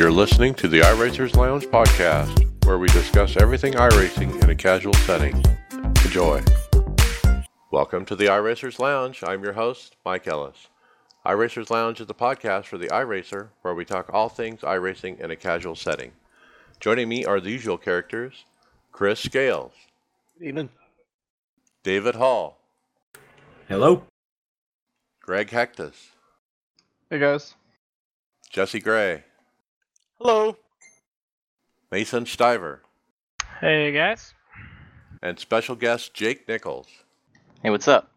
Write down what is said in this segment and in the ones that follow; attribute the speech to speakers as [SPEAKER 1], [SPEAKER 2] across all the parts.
[SPEAKER 1] You're listening to the iRacers Lounge podcast, where we discuss everything iRacing in a casual setting. Enjoy. Welcome to the iRacers Lounge. I'm your host, Mike Ellis. iRacers Lounge is the podcast for the iRacer, where we talk all things iRacing in a casual setting. Joining me are the usual characters Chris Scales,
[SPEAKER 2] Evening.
[SPEAKER 1] David Hall,
[SPEAKER 3] Hello.
[SPEAKER 1] Greg Hecktus,
[SPEAKER 2] Hey guys.
[SPEAKER 1] Jesse Gray,
[SPEAKER 2] Hello.
[SPEAKER 1] Mason Stiver,
[SPEAKER 4] Hey guys.
[SPEAKER 1] and special guest Jake Nichols.
[SPEAKER 4] Hey, what's up?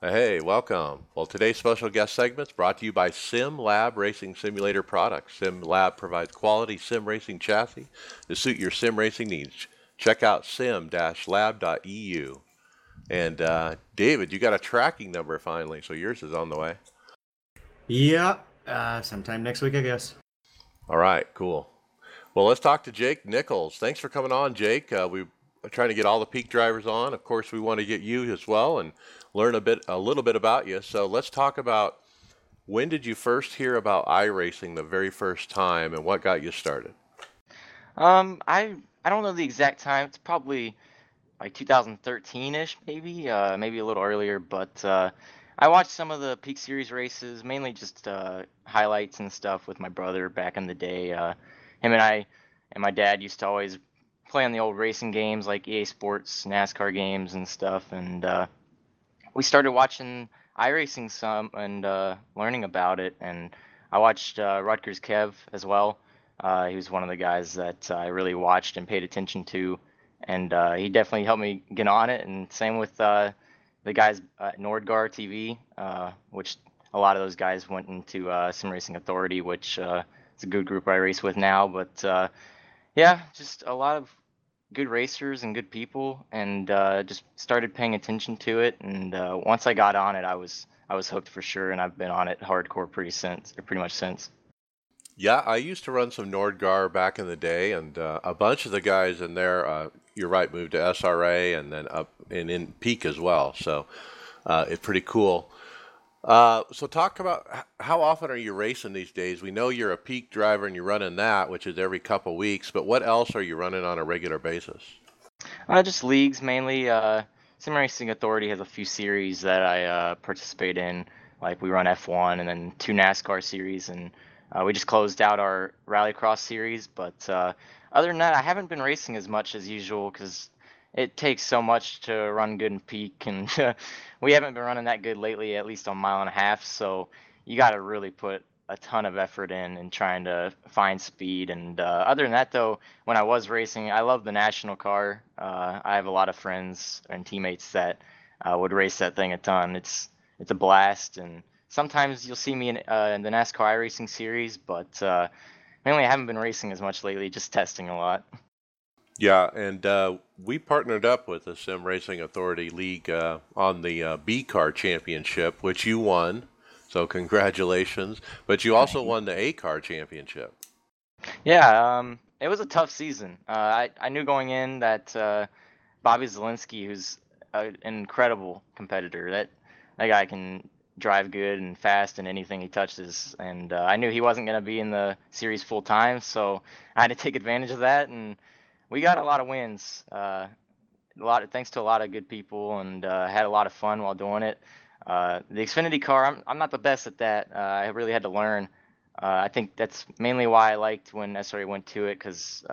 [SPEAKER 1] Hey, welcome. Well, today's special guest segment is brought to you by Sim Lab Racing Simulator products. Sim Lab provides quality sim racing chassis to suit your sim racing needs. Check out sim-lab.eu. And uh, David, you got a tracking number finally, so yours is on the way.
[SPEAKER 3] Yeah. Uh, sometime next week, I guess.
[SPEAKER 1] All right, cool. Well, let's talk to Jake Nichols. Thanks for coming on, Jake. Uh, we are trying to get all the peak drivers on. Of course, we want to get you as well and learn a bit, a little bit about you. So let's talk about when did you first hear about iRacing the very first time, and what got you started?
[SPEAKER 4] Um, I I don't know the exact time. It's probably like 2013ish, maybe, uh, maybe a little earlier. But uh, I watched some of the Peak Series races, mainly just uh, highlights and stuff with my brother back in the day. Uh, him and I and my dad used to always play on the old racing games like EA Sports, NASCAR games and stuff, and uh, we started watching iRacing some and uh, learning about it. And I watched uh, Rutgers Kev as well. Uh, he was one of the guys that I really watched and paid attention to, and uh, he definitely helped me get on it. And same with uh, the guys at Nordgar TV, uh, which a lot of those guys went into uh, Sim Racing Authority, which uh, is a good group I race with now. But uh, yeah, just a lot of good racers and good people, and uh, just started paying attention to it. And uh, once I got on it, I was I was hooked for sure, and I've been on it hardcore pretty since, pretty much since.
[SPEAKER 1] Yeah, I used to run some Nordgar back in the day, and uh, a bunch of the guys in there, uh, you're right, moved to SRA and then up and in Peak as well. So uh, it's pretty cool. Uh, so talk about how often are you racing these days? We know you're a Peak driver and you're running that, which is every couple weeks. But what else are you running on a regular basis?
[SPEAKER 4] Uh, just leagues mainly. Uh, Sim Racing Authority has a few series that I uh, participate in. Like we run F1 and then two NASCAR series, and uh, we just closed out our Rallycross series. But uh, other than that, I haven't been racing as much as usual because it takes so much to run good and peak, and we haven't been running that good lately, at least on mile and a half. So you got to really put a ton of effort in and trying to find speed. And uh, other than that, though, when I was racing, I love the national car. Uh, I have a lot of friends and teammates that uh, would race that thing a ton. It's it's a blast, and sometimes you'll see me in, uh, in the NASCAR iRacing series, but uh, mainly I haven't been racing as much lately, just testing a lot.
[SPEAKER 1] Yeah, and uh, we partnered up with the Sim Racing Authority League uh, on the uh, B Car Championship, which you won. So congratulations! But you also won the A Car Championship.
[SPEAKER 4] Yeah, um, it was a tough season. Uh, I I knew going in that uh, Bobby Zalenski, who's an incredible competitor, that that guy can drive good and fast in anything he touches, and uh, I knew he wasn't going to be in the series full time, so I had to take advantage of that, and we got a lot of wins. Uh, a lot of, thanks to a lot of good people, and uh, had a lot of fun while doing it. Uh, the Xfinity car, I'm I'm not the best at that. Uh, I really had to learn. Uh, I think that's mainly why I liked when SRA went to it because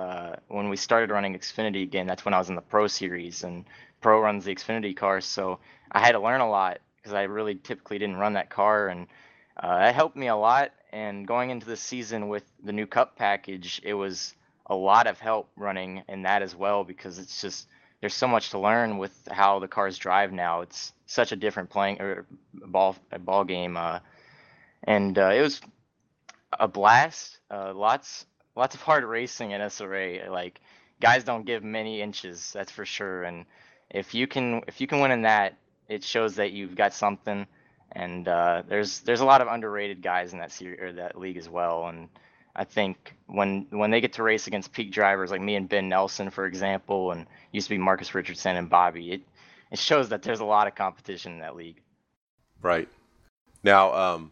[SPEAKER 4] when we started running Xfinity again, that's when I was in the Pro Series and Pro runs the Xfinity car, so I had to learn a lot because I really typically didn't run that car, and uh, that helped me a lot. And going into the season with the new Cup package, it was a lot of help running in that as well because it's just there's so much to learn with how the cars drive now. It's such a different playing or ball ball game, uh, and uh, it was a blast. Uh, lots lots of hard racing in SRA. Like guys don't give many inches, that's for sure. And if you can if you can win in that, it shows that you've got something. And uh, there's there's a lot of underrated guys in that series or that league as well. And I think when when they get to race against peak drivers like me and Ben Nelson, for example, and used to be Marcus Richardson and Bobby, it it shows that there's a lot of competition in that league.
[SPEAKER 1] Right. Now, um,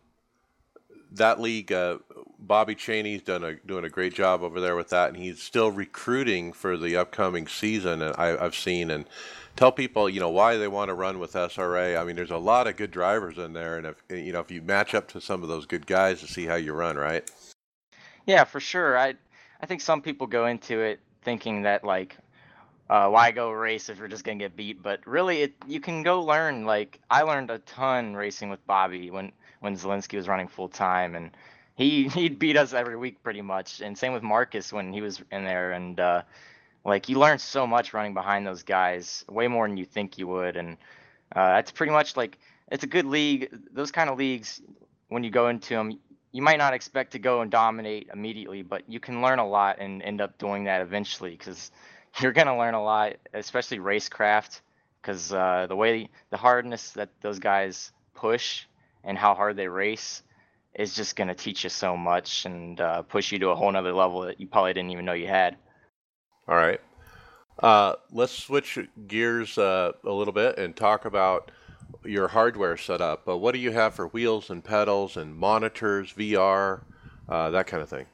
[SPEAKER 1] that league, uh, Bobby Cheney's done a doing a great job over there with that, and he's still recruiting for the upcoming season. And I, I've seen and tell people, you know, why they want to run with SRA. I mean, there's a lot of good drivers in there, and if you know, if you match up to some of those good guys to see how you run, right?
[SPEAKER 4] Yeah, for sure. I I think some people go into it thinking that like uh, why go race if you're just gonna get beat? But really, it you can go learn. Like I learned a ton racing with Bobby when when Zalenski was running full time, and he he'd beat us every week pretty much. And same with Marcus when he was in there, and uh, like you learn so much running behind those guys, way more than you think you would. And uh, that's pretty much like it's a good league. Those kind of leagues, when you go into them, you might not expect to go and dominate immediately, but you can learn a lot and end up doing that eventually because you're gonna learn a lot, especially racecraft, because uh, the way the hardness that those guys push and how hard they race is just gonna teach you so much and uh, push you to a whole nother level that you probably didn't even know you had.
[SPEAKER 1] All right. Uh, let's switch gears uh, a little bit and talk about your hardware setup. But what do you have for wheels and pedals and monitors, VR, uh, that kind of thing?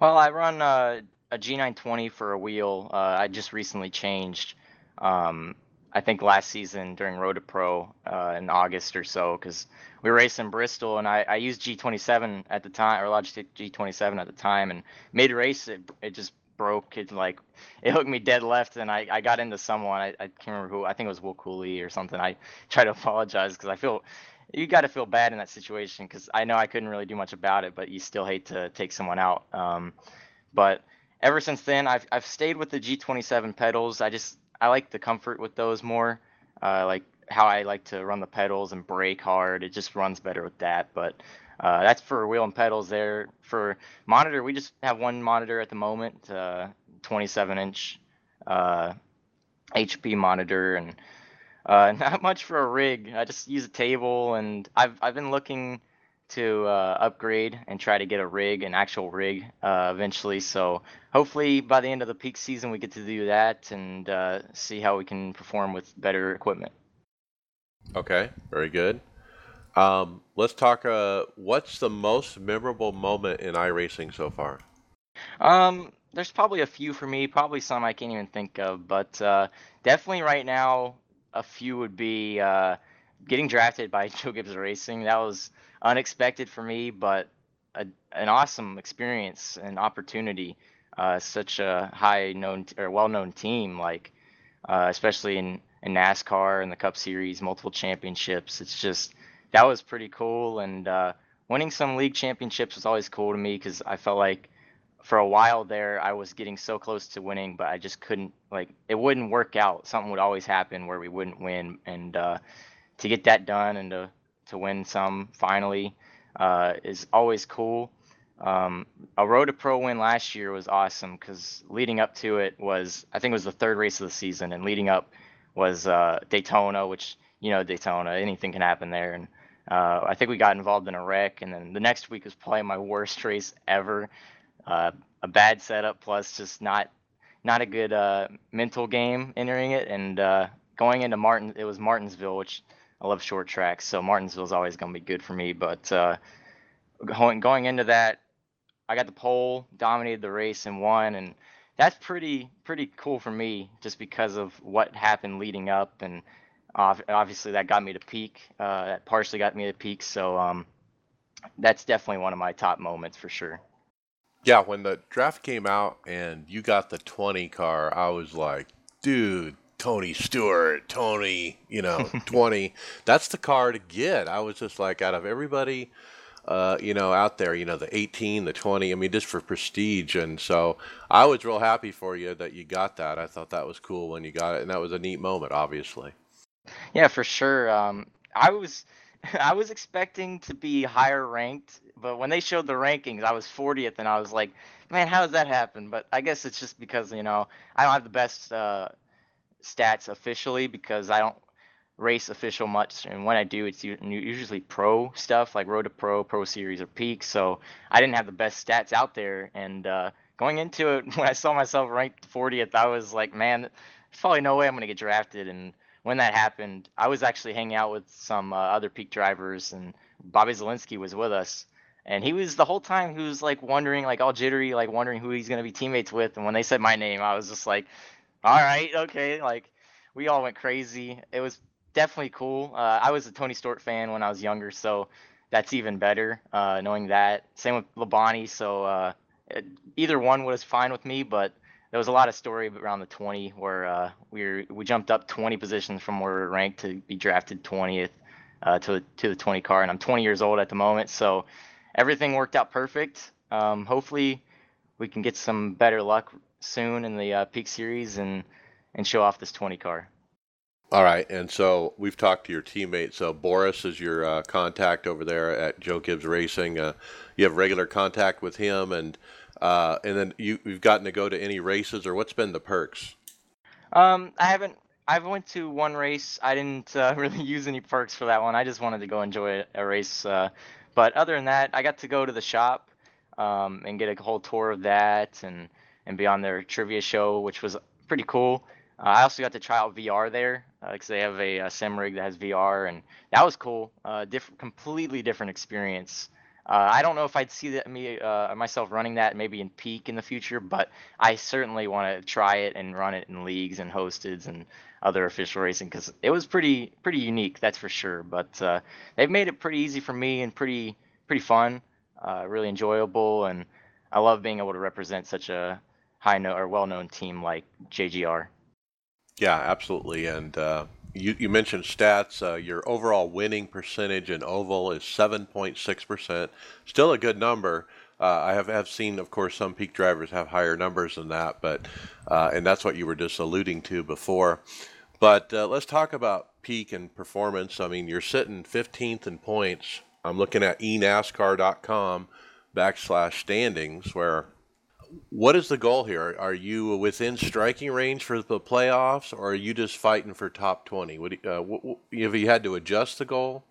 [SPEAKER 4] Well, I run uh, a G920 for a wheel. Uh, I just recently changed. Um, I think last season during Road to Pro uh, in August or so, because we were racing Bristol, and I, I used G27 at the time, or Logitech G27 at the time, and mid race it it just broke. It like it hooked me dead left, and I, I got into someone. I, I can't remember who. I think it was Will Cooley or something. I tried to apologize because I feel you got to feel bad in that situation because I know I couldn't really do much about it, but you still hate to take someone out. Um, but ever since then, I've I've stayed with the G27 pedals. I just I like the comfort with those more. Uh, like how I like to run the pedals and brake hard. It just runs better with that. But uh, that's for wheel and pedals there. For monitor, we just have one monitor at the moment, uh, 27 inch uh, HP monitor, and uh, not much for a rig. I just use a table, and I've I've been looking to uh, upgrade and try to get a rig, an actual rig, uh, eventually. So hopefully by the end of the peak season, we get to do that and see how we can perform with better equipment.
[SPEAKER 1] Okay, very good. Um, let's talk. Uh, what's the most memorable moment in iRacing so far?
[SPEAKER 4] Um, there's probably a few for me, probably some I can't even think of, but uh, definitely right now, a few would be uh, getting drafted by Joe Gibbs Racing. That was unexpected for me, but a, an awesome experience and opportunity. Uh, such a high known t- or well known team, like uh, especially in, in NASCAR and the Cup Series, multiple championships. It's just that was pretty cool, and uh, winning some league championships was always cool to me because I felt like for a while there I was getting so close to winning, but I just couldn't like it wouldn't work out. Something would always happen where we wouldn't win, and uh, to get that done and to to win some finally uh, is always cool. Um, a Road to Pro win last year was awesome because leading up to it was I think it was the third race of the season, and leading up was uh, Daytona, which you know Daytona, anything can happen there, and uh, I think we got involved in a wreck, and then the next week was probably my worst race ever. Uh, a bad setup plus just not not a good uh, mental game entering it, and uh, going into Martin, it was Martinsville, which I love short tracks, so Martinsville is always going to be good for me. But uh, going going into that, I got the pole, dominated the race, and won, and that's pretty pretty cool for me, just because of what happened leading up, and obviously that got me to peak. Uh, that partially got me to peak, so um, that's definitely one of my top moments for sure.
[SPEAKER 1] Yeah, when the draft came out and you got the 20 car, I was like, dude, Tony Stewart, Tony, you know, 20. That's the car to get. I was just like, out of everybody, uh, you know, out there, you know, the 18, the 20, I mean, just for prestige. And so I was real happy for you that you got that. I thought that was cool when you got it. And that was a neat moment, obviously.
[SPEAKER 4] Yeah, for sure. Um, I was. I was expecting to be higher ranked, but when they showed the rankings, I was 40th, and I was like, "Man, how does that happen?" But I guess it's just because you know I don't have the best uh, stats officially because I don't race official much, and when I do, it's usually pro stuff like Road to Pro, Pro Series, or Peak. So I didn't have the best stats out there, and uh, going into it, when I saw myself ranked 40th, I was like, man, there's probably no way I'm gonna get drafted. And when that happened, I was actually hanging out with some uh, other Peak drivers, and Bobby Zalenski was with us. and he was the whole time he was like wondering, like all jittery, like wondering who he's gonna be teammates with. And when they said my name, I was just like, all right, okay, like we all went crazy. It was definitely cool. Uh, I was a Tony Stewart fan when I was younger, so that's even better uh, knowing that. Same with Labonte, so uh, it, either one was fine with me, but there was a lot of story around the 20 where uh, we were, we jumped up 20 positions from where we were ranked to be drafted 20th uh, to to the 20 car, and I'm 20 years old at the moment, so everything worked out perfect. Um, hopefully, we can get some better luck soon in the uh, Peak Series and and show off this 20 car.
[SPEAKER 1] All right, and so we've talked to your teammate. So Boris is your uh, contact over there at Joe Gibbs Racing. Uh, you have regular contact with him, and uh, and then you, you've gotten to go to any races, or what's been the perks?
[SPEAKER 4] Um, I haven't. I've went to one race. I didn't uh, really use any perks for that one. I just wanted to go enjoy a race. Uh, but other than that, I got to go to the shop um, and get a whole tour of that and and be on their trivia show, which was pretty cool. Uh, I also got to try out VR there because uh, they have a, a, sim rig that has VR, and that was cool. Uh, different, completely different experience. Uh, I don't know if I'd see that me uh, myself running that maybe in peak in the future, but I certainly want to try it and run it in leagues and hosted and other official racing because it was pretty pretty unique, that's for sure. But uh, they've made it pretty easy for me and pretty pretty fun, really enjoyable, and I love being able to represent such a high known or well known team like JGR.
[SPEAKER 1] Yeah, absolutely. And uh, you, you mentioned stats. Uh, your overall winning percentage in oval is 7.6%. Still a good number. Uh, I have, have seen, of course, some peak drivers have higher numbers than that, but uh, and that's what you were just alluding to before. But uh, let's talk about peak and performance. I mean, you're sitting 15th in points. I'm looking at enascar.com backslash standings, where what is the goal here? Are you within striking range for the playoffs, or are you just fighting for top twenty? What, uh, have you had to adjust the goal?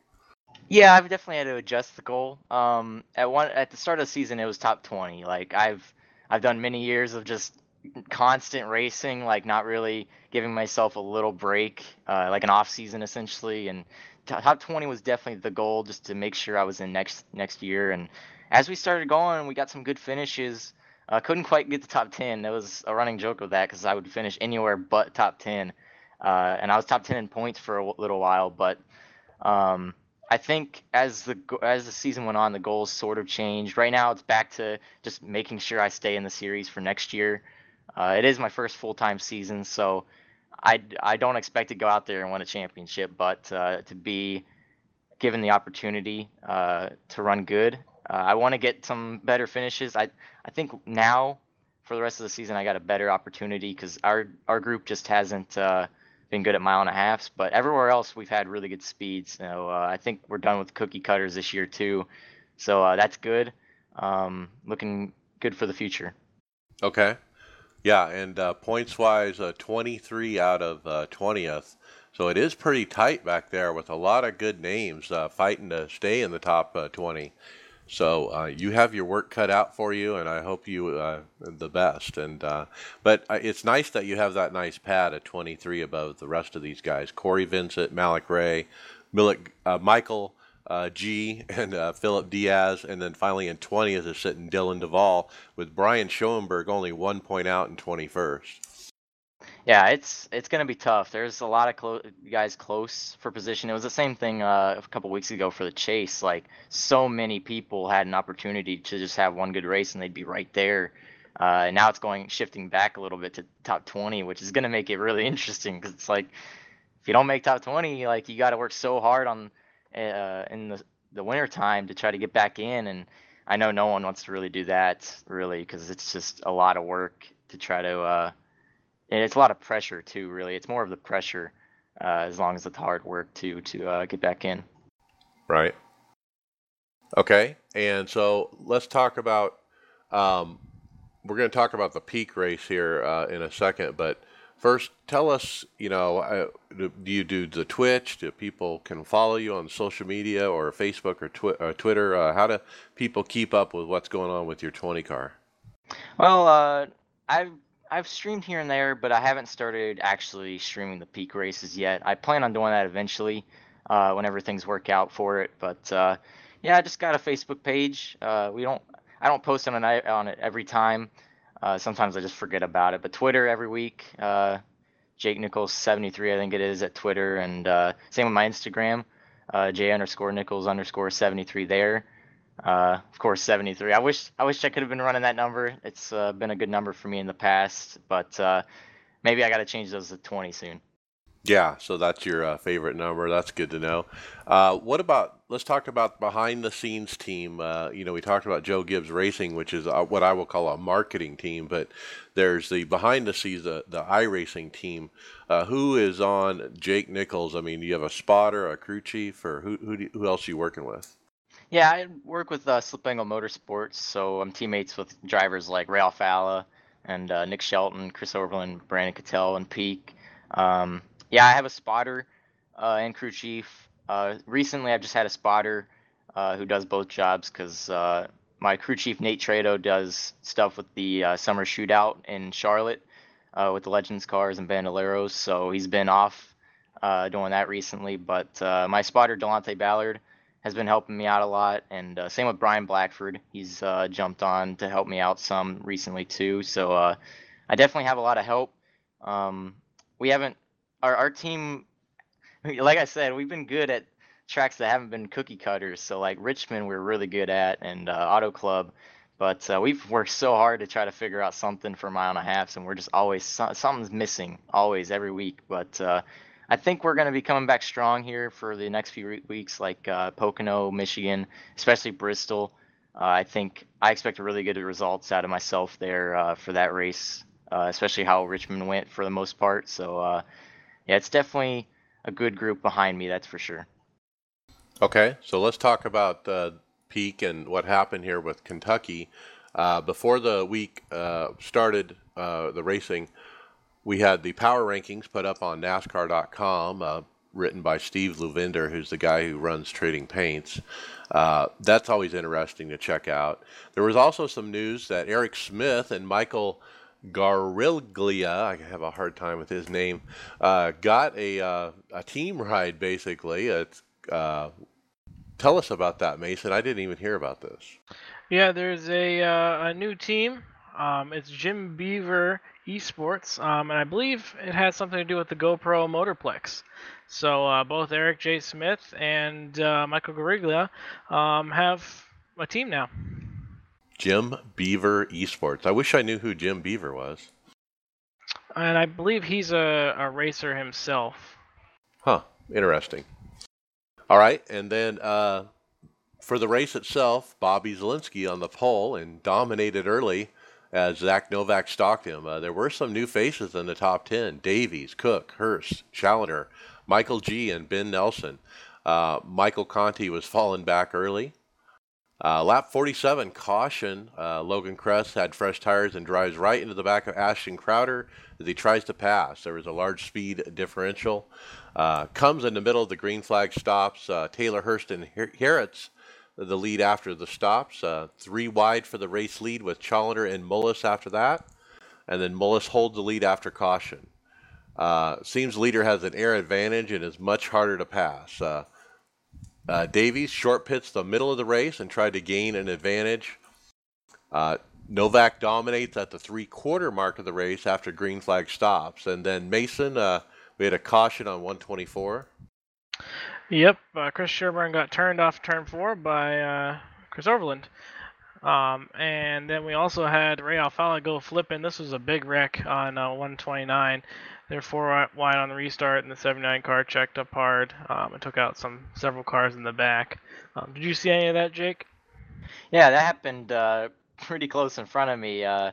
[SPEAKER 4] Yeah, I've definitely had to adjust the goal. Um, at one at the start of the season, it was top twenty. Like I've I've done many years of just constant racing, like not really giving myself a little break, uh, like an off season essentially. And top twenty was definitely the goal, just to make sure I was in next next year. And as we started going, we got some good finishes. I couldn't quite get the top 10. There was a running joke with that because I would finish anywhere but top 10. Uh, and I was top 10 in points for a little while. But um, I think as the as the season went on, the goals sort of changed. Right now, it's back to just making sure I stay in the series for next year. Uh, it is my first full time season, so I, I don't expect to go out there and win a championship, but uh, to be given the opportunity uh, to run good uh, I want to get some better finishes. I I think now for the rest of the season I got a better opportunity because our our group just hasn't uh, been good at mile and a halfs, but everywhere else we've had really good speeds. So uh, I think we're done with cookie cutters this year too. So uh, that's good. Um, looking good for the future.
[SPEAKER 1] Okay. Yeah, and uh, points wise, uh, 23 out of 20th. So it is pretty tight back there with a lot of good names fighting to stay in the top 20. So uh, you have your work cut out for you, and I hope you uh, the best. And uh, but uh, it's nice that you have that nice pad at 23 above the rest of these guys: Corey Vincent, Malik Ray, uh, Michael uh, G, and Philip Diaz, and then finally in 20th is sitting Dylan Duvall with Brian Schoenberg only one point out in 21st.
[SPEAKER 4] Yeah, it's it's gonna be tough. There's a lot of clo- guys close for position. It was the same thing uh, a couple weeks ago for the chase. Like so many people had an opportunity to just have one good race and they'd be right there. Uh, and now it's going shifting back a little bit to top 20, which is gonna make it really interesting because it's like if you don't make top 20, like you got to work so hard on uh, in the the winter time to try to get back in. And I know no one wants to really do that really because it's just a lot of work to try to uh, and it's a lot of pressure too. Really, it's more of the pressure uh, as long as it's hard work to to uh, get back in.
[SPEAKER 1] Right. Okay, and so let's talk about. Um, we're going to talk about the peak race here uh, in a second, but first, tell us. You know, uh, do you do the Twitch? Do people can follow you on social media or Facebook or, twi- or uh, Twitter? Uh, how do people keep up with what's going on with your twenty car?
[SPEAKER 4] Well, I've I've streamed here and there, but I haven't started actually streaming the peak races yet. I plan on doing that eventually, uh, whenever things work out for it. But uh, Yeah, I just got a Facebook page. Uh, we don't, I don't post on it on it every time. Uh, sometimes I just forget about it. But Twitter every week. Uh, Jake Nichols 73, I think it is at Twitter, and uh, same with my Instagram. J underscore Nichols underscore 73 there. Uh, of course, 73. I wish I wish I could have been running that number. It's uh, been a good number for me in the past, but uh, maybe I got to change those to 20 soon.
[SPEAKER 1] Yeah, so that's your uh, favorite number. That's good to know. Uh, what about? Let's talk about behind the scenes team. Uh, you know, we talked about Joe Gibbs Racing, which is what I will call a marketing team, but there's the behind the scenes, the, the iRacing team. Who is on Jake Nichols? I mean, do you have a spotter, a crew chief, or who who, do, who else are you working with?
[SPEAKER 4] Yeah, I work with uh, Slip Angle Motorsports, so I'm teammates with drivers like Ray Alfalla and uh, Nick Shelton, Chris Overland, Brandon Cattell, and Peak. Um, yeah, I have a spotter uh, and crew chief. Uh, recently, I've just had a spotter uh, who does both jobs because uh, my crew chief Nate Trado does stuff with the uh, summer shootout in Charlotte with the Legends cars and Bandoleros. So he's been off doing that recently. But my spotter Delonte Ballard has been helping me out a lot, and same with Brian Blackford. He's jumped on to help me out some recently too. So I definitely have a lot of help. Um, we haven't our our team, like I said, we've been good at tracks that haven't been cookie cutters. So like Richmond, we're really good at, and uh, Auto Club. But uh, we've worked so hard to try to figure out something for mile and a half, and we're just always something's missing, always every week. But uh, I think we're going to be coming back strong here for the next few weeks, like uh, Pocono, Michigan, especially Bristol. Uh, I think I expect really good results out of myself there uh, for that race, uh, especially how Richmond went for the most part. So uh, yeah, it's definitely a good group behind me. That's for sure.
[SPEAKER 1] Okay, so let's talk about Peak and what happened here with Kentucky. Uh, before the week started, the racing, we had the power rankings put up on NASCAR.com, uh, written by Steve Luvinder, who's the guy who runs Trading Paints. Uh, that's always interesting to check out. There was also some news that Eric Smith and Michael Guariglia, I have a hard time with his name, uh, got a uh, a team ride basically. It's, uh, tell us about that, Mason. I didn't even hear about this.
[SPEAKER 5] Yeah, there's a uh, a new team. Um, it's Jim Beaver Esports, um, and I believe it has something to do with the GoPro Motorplex. So uh, both Eric J. Smith and uh, Michael Guariglia um, have a team now.
[SPEAKER 1] Jim Beaver Esports. I wish I knew who Jim Beaver was.
[SPEAKER 5] And I believe he's a, a racer himself.
[SPEAKER 1] Huh. Interesting. All right, and then uh, for the race itself, Bobby Zalenski on the pole and dominated early as Zach Novak stalked him. Uh, there were some new faces in the top 10 Davies, Cook, Hurst, Challoner, Michael G., and Ben Nelson. Uh, Michael Conti was falling back early. Uh, lap 47, caution. Uh, Logan Kress had fresh tires and drives right into the back of Ashton Crowder as he tries to pass. There was a large speed differential. Uh, comes in the middle of the green flag stops. Uh, Taylor Hurst and Harretts the lead after the stops. Uh, three wide for the race lead with Challenger and Mullis after that. And then Mullis holds the lead after caution. Uh, seems leader has an air advantage and is much harder to pass. Uh, Davies short pits the middle of the race and tried to gain an advantage. Uh, Novak dominates at the three quarter mark of the race after green flag stops. And then Mason, uh, we had a caution on 124.
[SPEAKER 5] Yep, uh, Chris Sherburne got turned off turn four by uh, Chris Overland. Um, and then we also had Ray Alfalla go flipping. This was a big wreck on uh, 129. They're four wide on the restart, and the 79 car checked up hard. Um, it took out some several cars in the back. Um, did you see any of that, Jake?
[SPEAKER 4] Yeah, that happened uh, pretty close in front of me. Uh,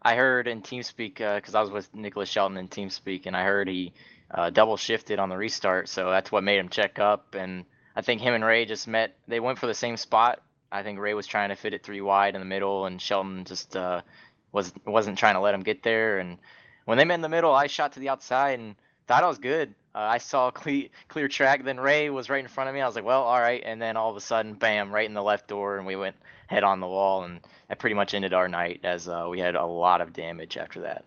[SPEAKER 4] I heard in TeamSpeak because uh, I was with Nicholas Shelton in TeamSpeak, and I heard he uh, double shifted on the restart, so that's what made him check up. And I think him and Ray just met. They went for the same spot. I think Ray was trying to fit it three wide in the middle, and Shelton just uh, was wasn't trying to let him get there. And when they met in the middle, I shot to the outside and thought I was good. Uh, I saw clear clear track. Then Ray was right in front of me. I was like, well, all right. And then all of a sudden, bam, right in the left door, and we went head on the wall, and that pretty much ended our night as uh, we had a lot of damage after that.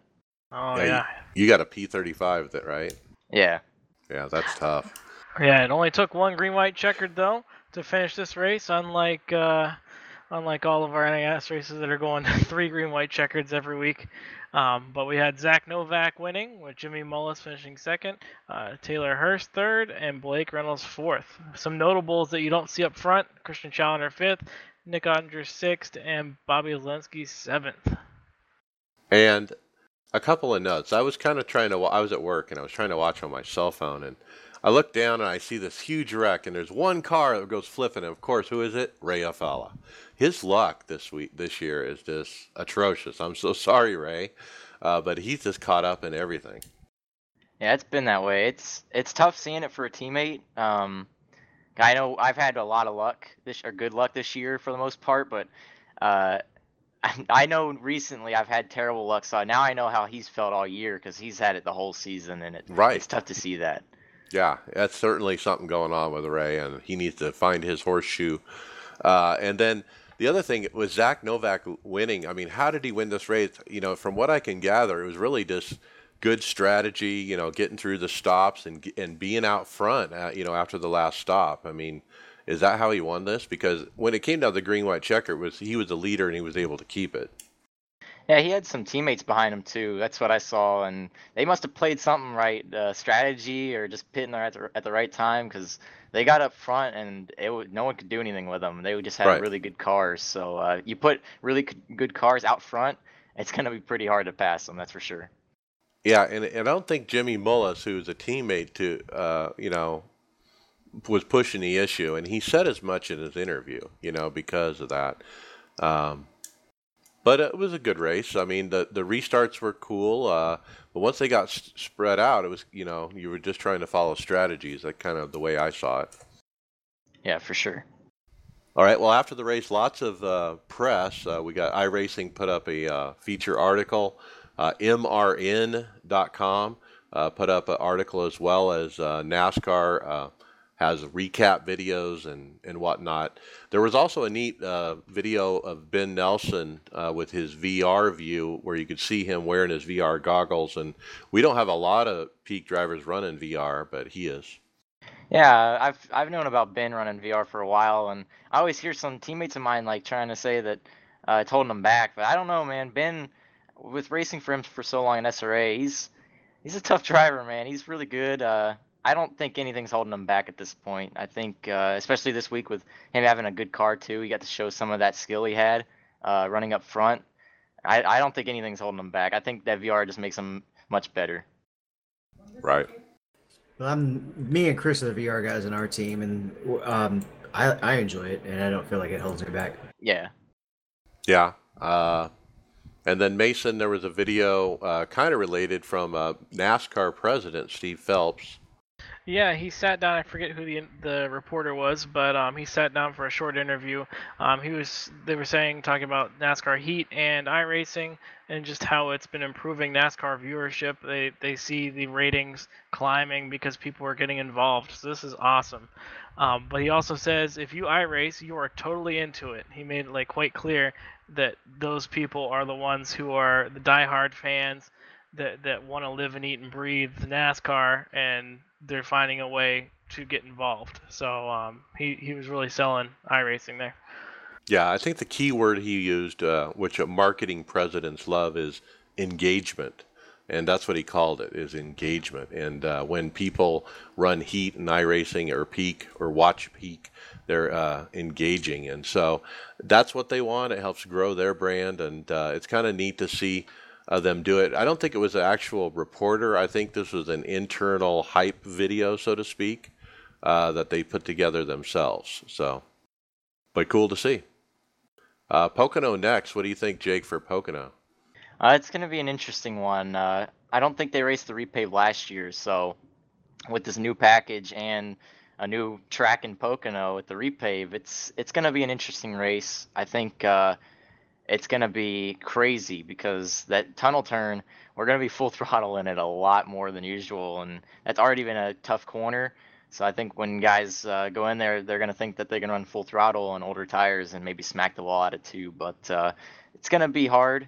[SPEAKER 5] Oh yeah. yeah.
[SPEAKER 1] You, you got a P35 that right?
[SPEAKER 4] Yeah.
[SPEAKER 1] Yeah, that's tough.
[SPEAKER 5] Yeah, it only took one green white checkered though to finish this race, unlike uh, unlike all of our NAS races that are going three green white checkers every week. Um, but we had Zach Novak winning, with Jimmy Mullis finishing second, uh, Taylor Hurst third, and Blake Reynolds fourth. Some notables that you don't see up front: Christian Challenger fifth, Nick Ottinger sixth, and Bobby Zalenski seventh.
[SPEAKER 1] And a couple of notes. I was kind of trying to. I was at work and I was trying to watch on my cell phone, and I look down and I see this huge wreck, and there's one car that goes flipping. And of course, who is it? Ray Alfalla. His luck this week, this year, is just atrocious. I'm so sorry, Ray, uh, but he's just caught up in everything.
[SPEAKER 4] Yeah, it's been that way. It's it's tough seeing it for a teammate. Um, I know I've had a lot of luck this or good luck this year for the most part, but uh, I, know recently I've had terrible luck. So now I know how he's felt all year because he's had it the whole season, and it,
[SPEAKER 1] Right.
[SPEAKER 4] it's tough to see that.
[SPEAKER 1] Yeah, that's certainly something going on with Ray, and he needs to find his horseshoe. Uh, and then the other thing was Zach Novak winning. I mean, how did he win this race? You know, from what I can gather, it was really just good strategy. You know, getting through the stops and and being out front. Uh, you know, after the last stop. I mean, is that how he won this? Because when it came down to the green white checker, was he was the leader and he was able to keep it.
[SPEAKER 4] Yeah, he had some teammates behind him too. That's what I saw, and they must have played something right, uh, strategy or just pitting there at the, at the right time because they got up front and it no one could do anything with them. They just had
[SPEAKER 1] Right.
[SPEAKER 4] really good cars. So uh, you put really good cars out front, it's gonna be pretty hard to pass them. That's for sure.
[SPEAKER 1] Yeah, and, and I don't think Jimmy Mullis, who's a teammate to, uh, you know, was pushing the issue, and he said as much in his interview, you know, because of that. Um, but it was a good race. I mean, the the restarts were cool, uh, but once they got s- spread out, it was, you know, you were just trying to follow strategies. That kind of the way I saw it.
[SPEAKER 4] Yeah, for sure.
[SPEAKER 1] All right. Well, after the race, lots of uh, press. Uh, we got iRacing put up a uh, feature article. Uh, MRN.com uh, put up an article as well as uh, NASCAR uh, has recap videos and, and whatnot. There was also a neat uh, video of Ben Nelson uh, with his VR view where you could see him wearing his VR goggles. And we don't have a lot of peak drivers running VR, but he is.
[SPEAKER 4] Yeah, I've I've known about Ben running VR for a while, and I always hear some teammates of mine like trying to say that uh, it's holding him back, but I don't know, man. Ben, with racing for him for so long in SRA, he's he's a tough driver, man. He's really good. Uh, I don't think anything's holding him back at this point. I think, uh, especially this week with him having a good car too, he got to show some of that skill he had uh, running up front. I, I don't think anything's holding him back. I think that VR just makes him much better.
[SPEAKER 1] Right.
[SPEAKER 3] Well, I'm me and Chris are the VR guys in our team, and um, I I enjoy it, and I don't feel like it holds me back.
[SPEAKER 4] Yeah.
[SPEAKER 1] Yeah. Uh, and then Mason, there was a video uh, kind of related from uh, NASCAR president Steve Phelps.
[SPEAKER 5] Yeah, he sat down. I forget who the the reporter was, but um, he sat down for a short interview. Um, he was they were saying talking about NASCAR Heat and iRacing and just how it's been improving NASCAR viewership. They they see the ratings climbing because people are getting involved. So this is awesome. Um, but he also says if you iRace, you are totally into it. He made it like quite clear that those people are the ones who are the diehard fans that that want to live and eat and breathe NASCAR, and they're finding a way to get involved. So um, he he was really selling iRacing there.
[SPEAKER 1] Yeah, I think the key word he used, uh, which marketing presidents love, is engagement. And that's what he called it, is engagement. And uh, when people run heat and iRacing or peak or watch peak, they're uh, engaging. And so that's what they want. It helps grow their brand. And uh, it's kind of neat to see uh, them do it. I don't think it was an actual reporter. I think this was an internal hype video, so to speak, uh, that they put together themselves. So, but cool to see. Uh, Pocono next. What do you think, Jake, for Pocono?
[SPEAKER 4] Uh, it's going to be an interesting one. Uh, I don't think they raced the repave last year, so with this new package and a new track in Pocono with the repave, it's it's going to be an interesting race. I think uh, it's going to be crazy because that tunnel turn, we're going to be full throttle in it a lot more than usual, and that's already been a tough corner. So I think when guys uh, go in there, they're going to think that they're going to run full throttle on older tires and maybe smack the wall out of two. But uh, it's going to be hard.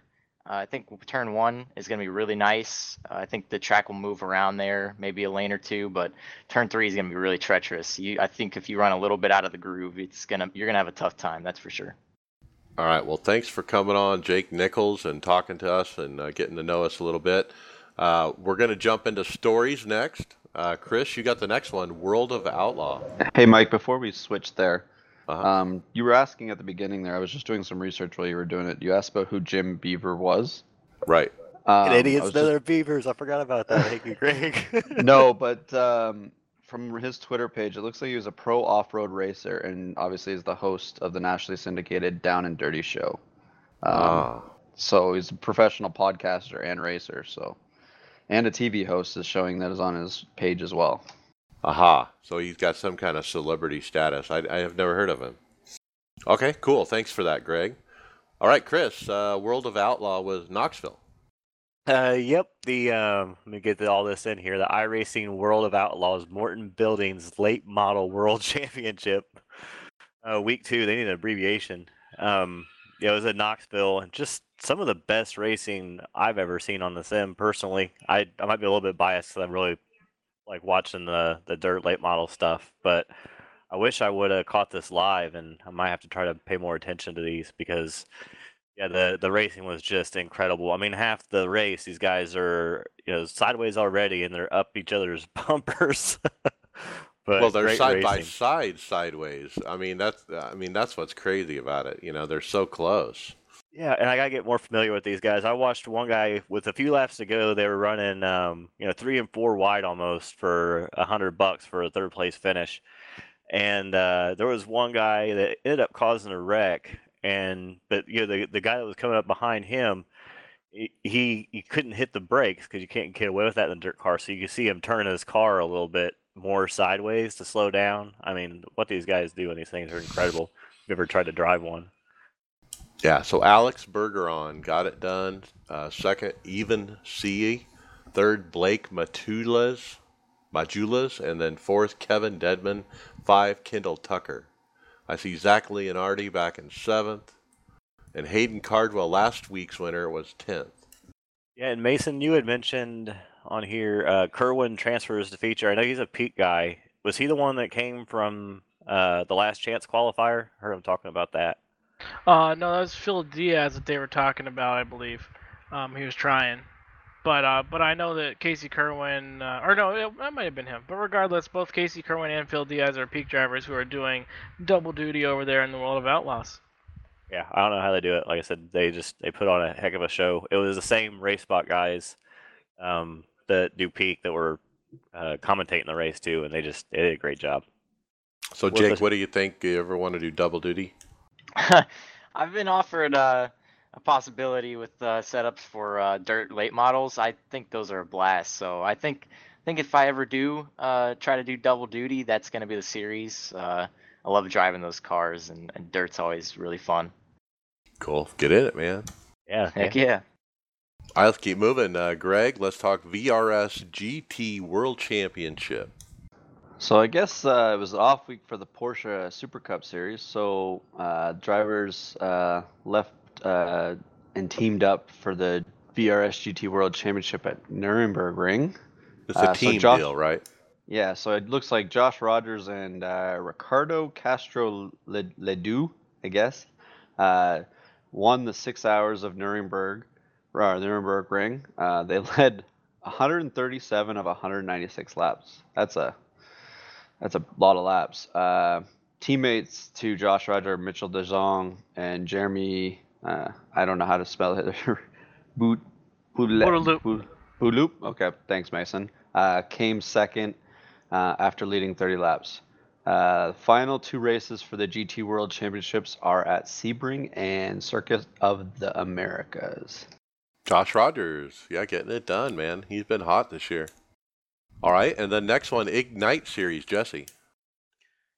[SPEAKER 4] Uh, I think turn one is going to be really nice. Uh, I think the track will move around there, maybe a lane or two, but turn three is going to be really treacherous. You, I think if you run a little bit out of the groove, it's gonna you're gonna have a tough time. That's for sure.
[SPEAKER 1] All right. Well, thanks for coming on, Jake Nichols, and talking to us and uh, getting to know us a little bit. Uh, we're going to jump into stories next. Uh, Chris, you got the next one, World of Outlaw.
[SPEAKER 2] Hey, Mike, before we switch there,
[SPEAKER 1] Uh-huh.
[SPEAKER 2] um, you were asking at the beginning there, I was just doing some research while you were doing it. You asked about who Jim Beaver was.
[SPEAKER 1] Right.
[SPEAKER 2] Um,
[SPEAKER 6] And
[SPEAKER 2] I
[SPEAKER 6] know
[SPEAKER 2] just-
[SPEAKER 6] they're beavers. I forgot about that. Thank you, Greg.
[SPEAKER 2] no, but um, from his Twitter page, it looks like he was a pro off-road racer, and obviously is the host of the nationally syndicated Down and Dirty show. Um,
[SPEAKER 1] Ah.
[SPEAKER 2] So he's a professional podcaster and racer. So, and a TV host is showing that is on his page as well.
[SPEAKER 1] Aha. So he's got some kind of celebrity status. I, I have never heard of him. Okay, cool. Thanks for that, Greg. All right, Chris, uh, World of Outlaw was Knoxville.
[SPEAKER 6] Uh, yep. The um, let me get all this in here. The iRacing World of Outlaws Morton Buildings Late Model World Championship. Uh, week two. They need an abbreviation. Um, it was at Knoxville, and just some of the best racing I've ever seen on the sim. Personally, I I might be a little bit biased because I'm really like watching the the dirt late model stuff, but I wish I would have caught this live, and I might have to try to pay more attention to these because yeah, the the racing was just incredible. I mean, half the race, these guys are you know sideways already, and they're up each other's bumpers. but
[SPEAKER 1] well, they're side by side, sideways. I mean, that's I mean that's what's crazy about it. You know, they're so close.
[SPEAKER 6] Yeah, and I gotta get more familiar with these guys. I watched one guy with a few laps to go. They were running, um, you know, three and four wide almost for a hundred bucks for a third place finish. And uh, there was one guy that ended up causing a wreck. And but you know, the the guy that was coming up behind him, he he, couldn't hit the brakes because you can't get away with that in a dirt car. So you can see him turn his car a little bit more sideways to slow down. I mean, what these guys do on these things are incredible. If you ever tried to drive one.
[SPEAKER 1] Yeah. So Alex Bergeron got it done. Uh, second, Even C. Third, Blake Matulas, Majulas, and then fourth, Kevin Dedman. Five, Kendall Tucker. I see Zach Leonardi back in seventh, and Hayden Cardwell, last week's winner, was tenth.
[SPEAKER 6] Yeah, and Mason, you had mentioned on here uh, Kirwan transfers to feature. I know he's a peak guy. Was he the one that came from uh, the last chance qualifier? Heard him talking about that.
[SPEAKER 5] Uh, no, that was Phil Diaz that they were talking about, I believe. Um, he was trying, but uh, but I know that Casey Kirwan, uh, or no, it, that might have been him. But regardless, both Casey Kirwan and Phil Diaz are peak drivers who are doing double duty over there in the World of Outlaws.
[SPEAKER 6] Yeah, I don't know how they do it. Like I said, they just they put on a heck of a show. It was the same race spot guys um, that do peak that were uh, commentating the race too, and they just they did a great job.
[SPEAKER 1] So,
[SPEAKER 6] What
[SPEAKER 1] Jake, what do you think? Do you ever want to do double duty?
[SPEAKER 4] I've been offered uh, a possibility with uh, setups for uh, dirt late models. I think those are a blast. So I think think if I ever do uh, try to do double duty, that's going to be the series. Uh, I love driving those cars, and, and dirt's always really fun.
[SPEAKER 1] Cool. Get in it, man.
[SPEAKER 6] Yeah,
[SPEAKER 4] Heck
[SPEAKER 6] yeah.
[SPEAKER 4] yeah.
[SPEAKER 1] All right, let's keep moving. Uh, Greg, let's talk VRS GT World Championship.
[SPEAKER 2] So I guess uh, it was off week for the Porsche Super Cup Series. So uh, drivers uh, left uh, and teamed up for the VRS GT World Championship at Nürburgring.
[SPEAKER 1] It's a
[SPEAKER 2] Uh, so
[SPEAKER 1] team
[SPEAKER 2] Josh-
[SPEAKER 1] deal, right?
[SPEAKER 2] Yeah, so it looks like Josh Rogers and uh, Ricardo Castro Le- Ledo, I guess, uh, won the six hours of Nuremberg, or Nürburgring. Uh, they led 137 of 196 laps. That's a that's a lot of laps. Uh, teammates to Josh Roger, Mitchell DeJong, and Jeremy. Uh, I don't know how to spell it. Boot,
[SPEAKER 5] Bouteloup.
[SPEAKER 2] Boot- Bouteloup. Okay, thanks, Mason. Uh, came second uh, after leading 30 laps. Uh, final two races for the GT World Championships are at Sebring and Circuit of the Americas.
[SPEAKER 1] Josh Rogers, yeah, getting it done, man. He's been hot this year. All right, and then next one, Ignite Series, Jesse.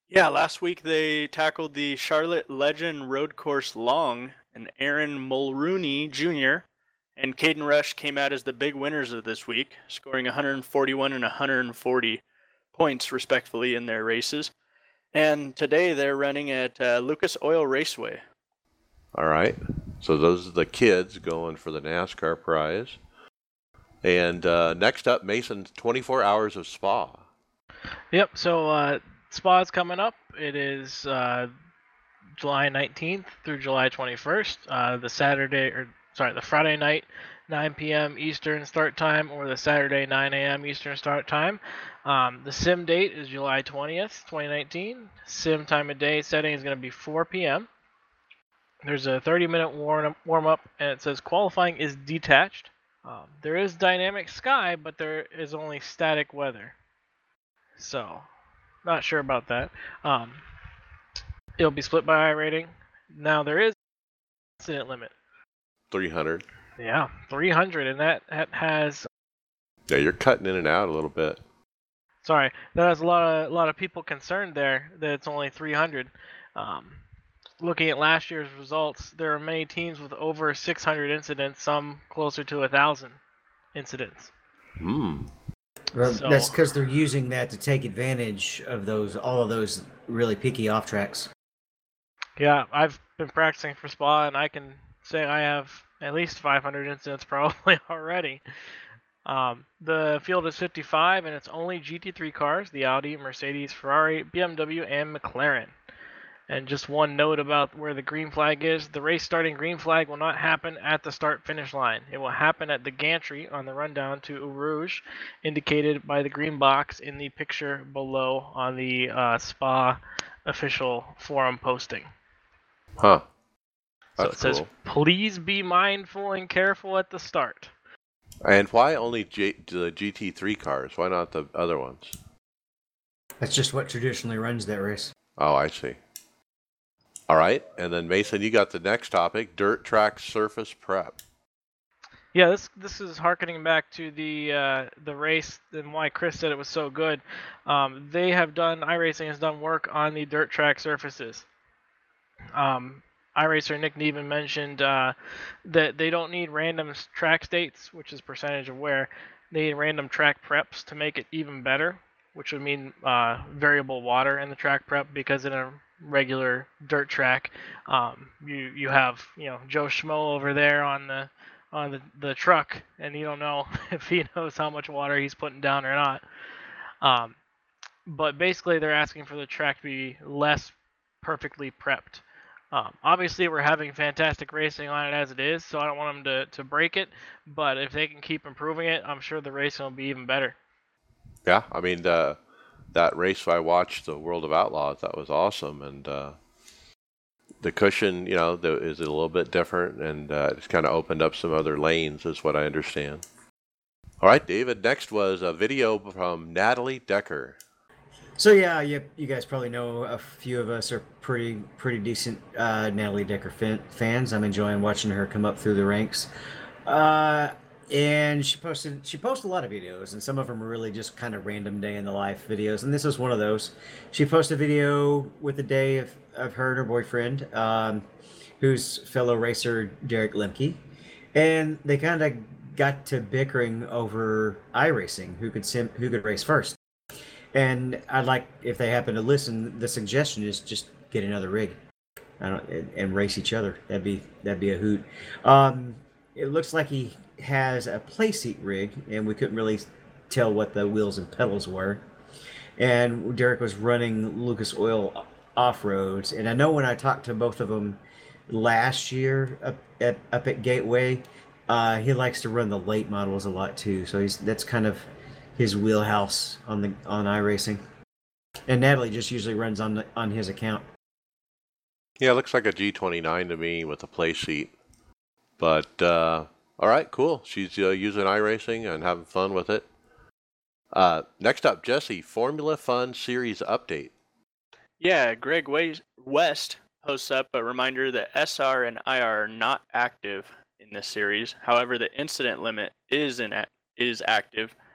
[SPEAKER 7] Yeah, last week they tackled the Charlotte Legend Road Course Long, and Aaron Mulrooney Jr. and Caden Rush came out as the big winners of this week, scoring 141 and 140 points respectively in their races. And today they're running at uh, Lucas Oil Raceway.
[SPEAKER 1] All right. So those are the kids going for the NASCAR prize. And uh, next up, Mason's 24 hours of spa.
[SPEAKER 5] Yep. So uh, Spa's coming up. It is uh, July 19th through July 21st. Uh, the Saturday or sorry, the Friday night, 9 p.m. Eastern start time, or the Saturday 9 a.m. Eastern start time. Um, the sim date is July 20th, 2019. Sim time of day setting is going to be 4 p.m. There's a 30 minute warm up, and it says qualifying is detached. Um, there is dynamic sky, but there is only static weather. So, not sure about that. Um, it'll be split by iRating. Now there is incident limit.
[SPEAKER 1] 300.
[SPEAKER 5] Yeah, 300, and that, that has
[SPEAKER 1] Yeah, you're cutting in and out a little bit.
[SPEAKER 5] sorry that has a lot of a lot of people concerned there that it's only 300. Um, looking at last year's results, there are many teams with over 600 incidents, some closer to a thousand incidents.
[SPEAKER 1] Hmm.
[SPEAKER 3] Well,
[SPEAKER 5] So-
[SPEAKER 3] That's because they're using that to take advantage of those all of those really picky off tracks.
[SPEAKER 5] Yeah, I've been practicing for Spa, and I can say I have at least 500 incidents probably already. Um, the field is 55, and it's only GT3 cars: the Audi, Mercedes, Ferrari, BMW, and McLaren. And just one note about where the green flag is: the race starting green flag will not happen at the start-finish line. It will happen at the gantry on the rundown to Eau Rouge, indicated by the green box in the picture below on the uh, Spa official forum posting.
[SPEAKER 1] Huh.
[SPEAKER 5] So
[SPEAKER 1] That's
[SPEAKER 5] it says, please be mindful and careful at the start.
[SPEAKER 1] And why only G- the GT3 cars? Why not the other ones?
[SPEAKER 3] That's just what traditionally runs that race.
[SPEAKER 1] Oh, I see. All right. And then, Mason, you got the next topic dirt track surface prep.
[SPEAKER 5] Yeah, this this is harkening back to the uh, the race and why Chris said it was so good. Um, they have done iRacing has done work on the dirt track surfaces. Um, iRacer Nick Neven mentioned uh, that they don't need random track states, which is percentage of wear. They need random track preps to make it even better, which would mean uh, variable water in the track prep because in a regular dirt track, um, you you have you know Joe Schmo over there on the on the, the truck, and you don't know if he knows how much water he's putting down or not. Um, but basically, they're asking for the track to be less perfectly prepped. Um, obviously, we're having fantastic racing on it as it is, so I don't want them to, to break it. But if they can keep improving it, I'm sure the racing will be even better.
[SPEAKER 1] Yeah. I mean, that race I watched, the World of Outlaws, that was awesome. And uh, the cushion, you know, the, is a little bit different, and uh, it's kind of opened up some other lanes, is what I understand. All right, David. Next was a video from Natalie Decker.
[SPEAKER 3] So yeah, you, you guys probably know a few of us are pretty pretty decent uh, Natalie Decker fan, fans. I'm enjoying watching her come up through the ranks. Uh, and she posted she posted a lot of videos, and some of them are really just kind of random day in the life videos. And this was one of those. She posted a video with a day of, of her and her boyfriend, um, who's fellow racer Derek Lemke, and they kind of got to bickering over iRacing, who could sim, who could race first. And I'd like, if they happen to listen, the suggestion is just get another rig, I don't, and, and race each other. That'd be that'd be a hoot. Um, it looks like he has a playseat rig, and we couldn't really tell what the wheels and pedals were. And Derek was running Lucas Oil off roads, and I know when I talked to both of them last year up at up at Gateway, uh, he likes to run the late models a lot too. So he's that's kind of his wheelhouse on the on iRacing. And Natalie just usually runs on the, on his account.
[SPEAKER 1] Yeah, it looks like a G29 to me with a play seat. But uh, all right, cool. She's uh, using iRacing and having fun with it. Uh, next up, Jesse, Formula Fun Series update.
[SPEAKER 7] Yeah, Greg West posts up a reminder that SR and IR are not active in this series. However, the incident limit is in a- is active at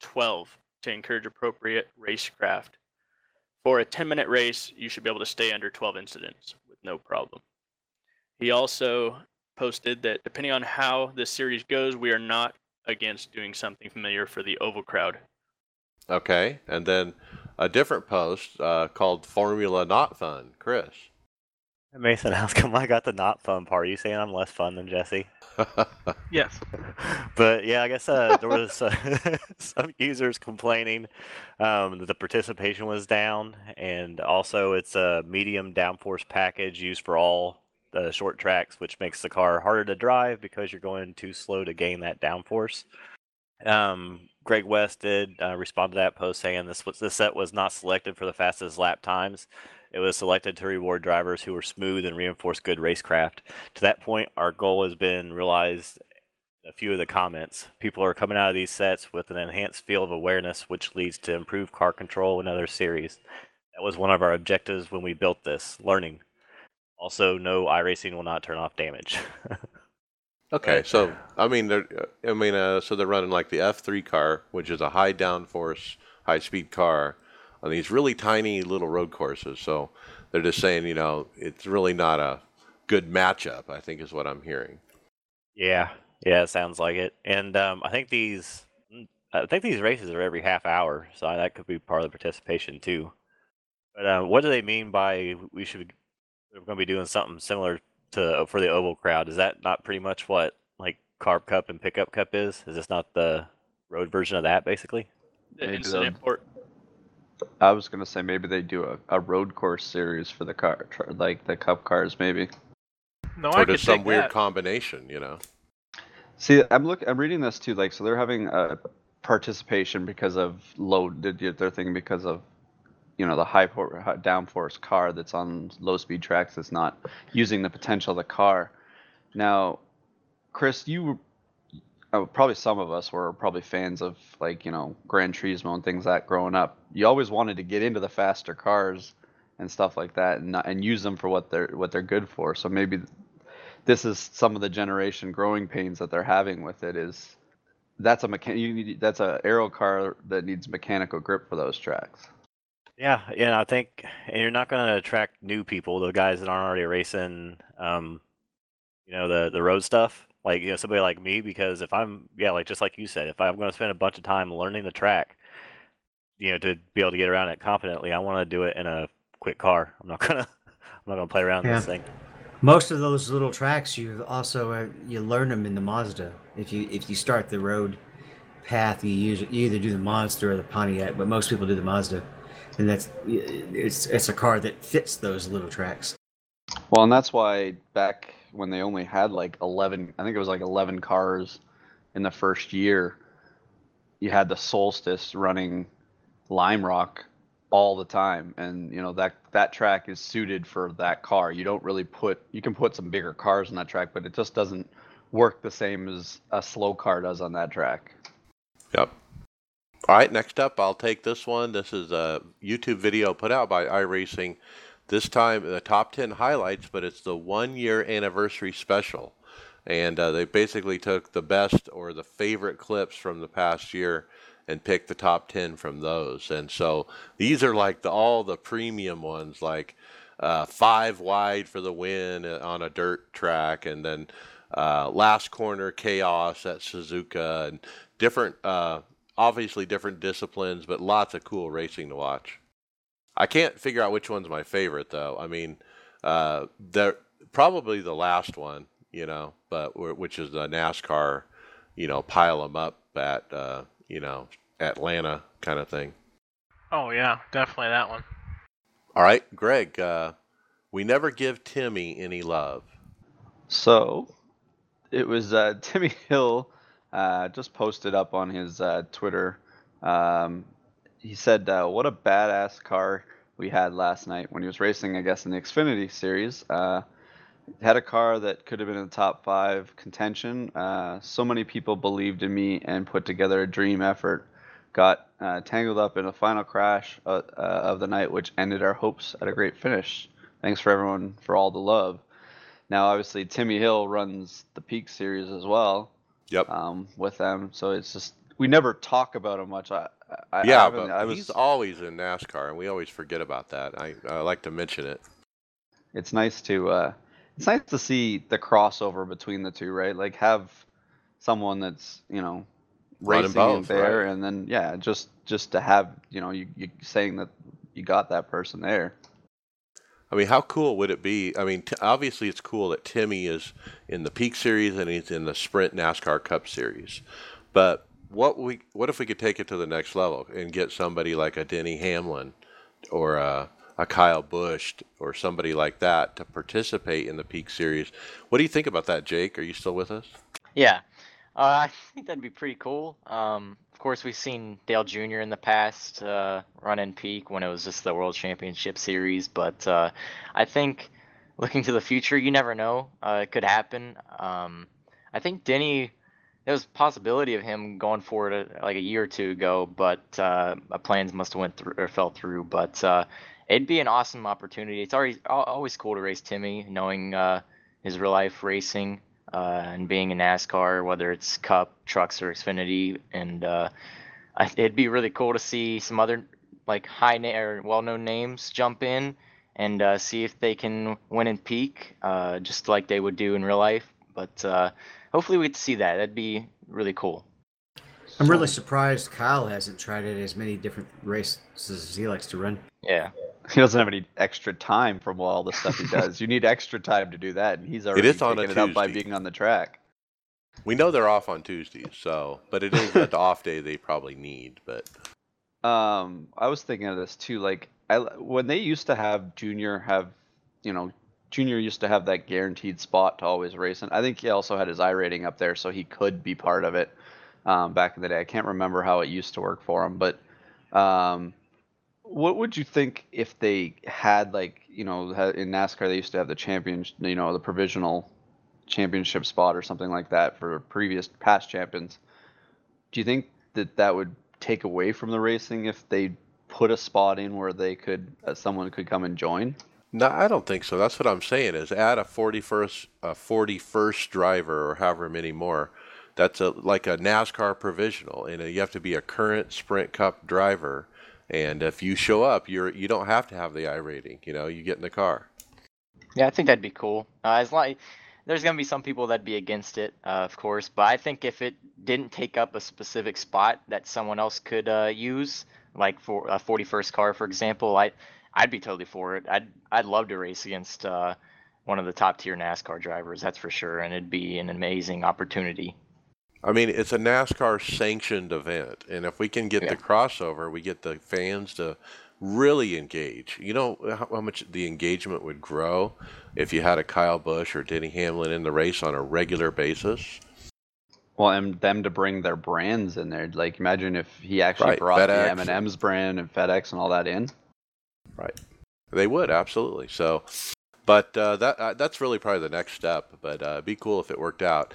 [SPEAKER 7] 12 to encourage appropriate racecraft. For a 10-minute race, you should be able to stay under 12 incidents with no problem. He also posted that depending on how this series goes, we are not against doing something familiar for the oval crowd.
[SPEAKER 1] Okay, and then a different post uh, called Formula Not Fun. Chris.
[SPEAKER 6] Mason, how's come I got the not fun part? Are you saying I'm less fun than Jesse?
[SPEAKER 5] Yes.
[SPEAKER 6] but yeah, I guess uh, there was uh, some users complaining um, that the participation was down, and also it's a medium downforce package used for all the short tracks, which makes the car harder to drive because you're going too slow to gain that downforce. Um, Greg West did uh, respond to that post saying this was this set was not selected for the fastest lap times. It was selected to reward drivers who were smooth and reinforce good racecraft. To that point, our goal has been realized. A few of the comments. People are coming out of these sets with an enhanced field of awareness, which leads to improved car control in other series. That was one of our objectives when we built this learning. Also, no iRacing will not turn off damage.
[SPEAKER 1] Okay,
[SPEAKER 6] Right.
[SPEAKER 1] so I mean, they're I mean, uh, so they're running like the F3 car, which is a high downforce, high speed car, on these really tiny little road courses. So they're just saying, you know, it's really not a good matchup. I think is what I'm hearing.
[SPEAKER 6] Yeah, yeah, it sounds like it. And um, I think these, I think these races are every half hour, so that could be part of the participation too. But uh, what do they mean by we should? We're going to be doing something similar to for the oval crowd. Is that not pretty much what like Carb Cup and Pickup Cup is? Is this not the road version of that, basically?
[SPEAKER 7] The
[SPEAKER 2] Maybe
[SPEAKER 7] incident port.
[SPEAKER 2] I was gonna say maybe they do a, a road course series for the car, tr- like the cup cars, maybe.
[SPEAKER 5] No, I
[SPEAKER 1] or
[SPEAKER 5] could
[SPEAKER 1] just some
[SPEAKER 5] dig
[SPEAKER 1] weird
[SPEAKER 5] that.
[SPEAKER 1] combination, you know.
[SPEAKER 2] See, I'm look, I'm reading this too. Like, so they're having a participation because of load. They're they're thinking because of, you know, the high, por- high downforce car that's on low speed tracks that's not using the potential of the car. Now, Chris, you, uh, probably some of us were probably fans of like you know Gran Turismo and things like that growing up. You always wanted to get into the faster cars and stuff like that, and and use them for what they're what they're good for. So maybe this is some of the generation growing pains that they're having with it is that's a mechan- you need, that's a aero car that needs mechanical grip for those tracks.
[SPEAKER 6] Yeah, yeah, I think, and you're not going to attract new people, the guys that aren't already racing, um, you know, the the road stuff. Like, you know, somebody like me, because if I'm, yeah, like just like you said, if I'm going to spend a bunch of time learning the track, you know, to be able to get around it confidently, I want to do it in a quick car. I'm not gonna, I'm not gonna play around with this thing.
[SPEAKER 3] Most of those little tracks, you also uh, you learn them in the Mazda. If you if you start the road path, you, use, you either do the monster or the Pontiac, but most people do the Mazda, and that's it's it's a car that fits those little tracks.
[SPEAKER 2] Well, and that's why back when they only had like 11, I think it was like 11 cars in the first year, you had the Solstice running Lime Rock all the time, and you know that that track is suited for that car. You don't really put you can put some bigger cars on that track, but it just doesn't work the same as a slow car does on that track.
[SPEAKER 1] Yep. All right, next up, I'll take this one. This is a YouTube video put out by iRacing. This time, the top 10 highlights, but it's the one year anniversary special. And uh, they basically took the best or the favorite clips from the past year and picked the top 10 from those. And so these are like the, all the premium ones, like uh, five wide for the win uh, on a dirt track, and then uh, last corner chaos at Suzuka, and different, uh, obviously different disciplines, but lots of cool racing to watch. I can't figure out which one's my favorite though. I mean, uh, they're probably the last one, you know, but which is the NASCAR, you know, pile them up at, uh, you know, Atlanta kind of thing.
[SPEAKER 5] Oh yeah, definitely that one.
[SPEAKER 1] All right, Greg, uh, we never give Timmy any love.
[SPEAKER 2] So, it was uh, Timmy Hill uh, just posted up on his uh, Twitter. Um, he said, uh, "What a badass car we had last night when he was racing. I guess in the Xfinity Series. Uh, had a car that could have been in the top five contention. Uh, so many people believed in me and put together a dream effort. Got uh, tangled up in a final crash uh, uh, of the night, which ended our hopes at a great finish. Thanks for everyone for all the love." Now, obviously, Timmy Hill runs the Peak Series as well
[SPEAKER 1] Yep.
[SPEAKER 2] um, with them, so it's just we never talk about him much. I, I I
[SPEAKER 1] yeah,
[SPEAKER 2] haven't-
[SPEAKER 1] but
[SPEAKER 2] I was,
[SPEAKER 1] he's always in NASCAR, and we always forget about that. I, I like to mention it.
[SPEAKER 2] it's nice to uh, it's nice to see the crossover between the two, right? Like have someone that's you know racing
[SPEAKER 1] both,
[SPEAKER 2] there,
[SPEAKER 1] right.
[SPEAKER 2] and then yeah, just just to have you know you, you saying that you got that person there.
[SPEAKER 1] I mean, how cool would it be? I mean, t- obviously it's cool that Timmy is in the Peak Series and he's in the Sprint NASCAR Cup Series, but what we what if we could take it to the next level and get somebody like a Denny Hamlin or a, a Kyle Busch or somebody like that to participate in the Peak Series? What do you think about that, Jake? Are you still with us?
[SPEAKER 4] Yeah, uh, I think that'd be pretty cool. Um, of course, we've seen Dale Jr. in the past uh, run in peak when it was just the World Championship Series, but uh, I think looking to the future, you never know. Uh, it could happen. Um, I think Denny, there was possibility of him going for it uh, like a year or two ago, but uh, plans must have went through or fell through. But uh, it'd be an awesome opportunity. It's already always cool to race Timmy, knowing uh, his real life racing uh, and being in NASCAR, whether it's Cup, trucks, or Xfinity. And uh, it'd be really cool to see some other like high na- or well-known names jump in and see if they can win in peak, just like they would do in real life. But hopefully we get to see that. That'd be really cool.
[SPEAKER 3] I'm really surprised Kyle hasn't tried it as many different races as he likes to run.
[SPEAKER 4] Yeah.
[SPEAKER 2] He doesn't have any extra time from all the stuff he does. you need extra time to do that, and he's already
[SPEAKER 1] is on a
[SPEAKER 2] it up by being on the track.
[SPEAKER 1] We know they're off on Tuesdays, so but it is the off day they probably need. But
[SPEAKER 2] Um, I was thinking of this too. Like, I when they used to have Junior have, you know, Junior used to have that guaranteed spot to always race, and I think he also had his iRating up there, so he could be part of it. Um, back in the day, I can't remember how it used to work for him, but um, what would you think if they had like you know in NASCAR they used to have the champion, you know, the provisional championship spot or something like that for previous past champions? Do you think that that would take away from the racing if they put a spot in where they could uh, someone could come and join?
[SPEAKER 1] No, I don't think so. That's what I'm saying. Is add a 41st a 41st driver or however many more. That's a like a NASCAR provisional, and you have to be a current Sprint Cup driver. And if you show up, you're you don't have to have the iRating. You know, you get in the car.
[SPEAKER 4] Yeah, I think that'd be cool. Uh, as like, there's gonna be some people that'd be against it, uh, of course, but I think if it didn't take up a specific spot that someone else could uh, use, like for a 41st car, for example, I, I'd be totally for it. I'd, I'd love to race against uh, one of the top tier NASCAR drivers, that's for sure, and it'd be an amazing opportunity.
[SPEAKER 1] I mean, it's a NASCAR sanctioned event, and if we can get
[SPEAKER 4] Yeah.
[SPEAKER 1] the crossover, we get the fans to really engage. You know how, how much the engagement would grow if you had a Kyle Busch or Denny Hamlin in the race on a regular basis.
[SPEAKER 2] Well, and them to bring their brands in there. Like, imagine if he actually
[SPEAKER 1] Right,
[SPEAKER 2] brought
[SPEAKER 1] FedEx
[SPEAKER 2] the M and M's brand and FedEx and all that in.
[SPEAKER 1] They would absolutely. So, but uh, that uh, that's really probably the next step. But uh, be cool if it worked out.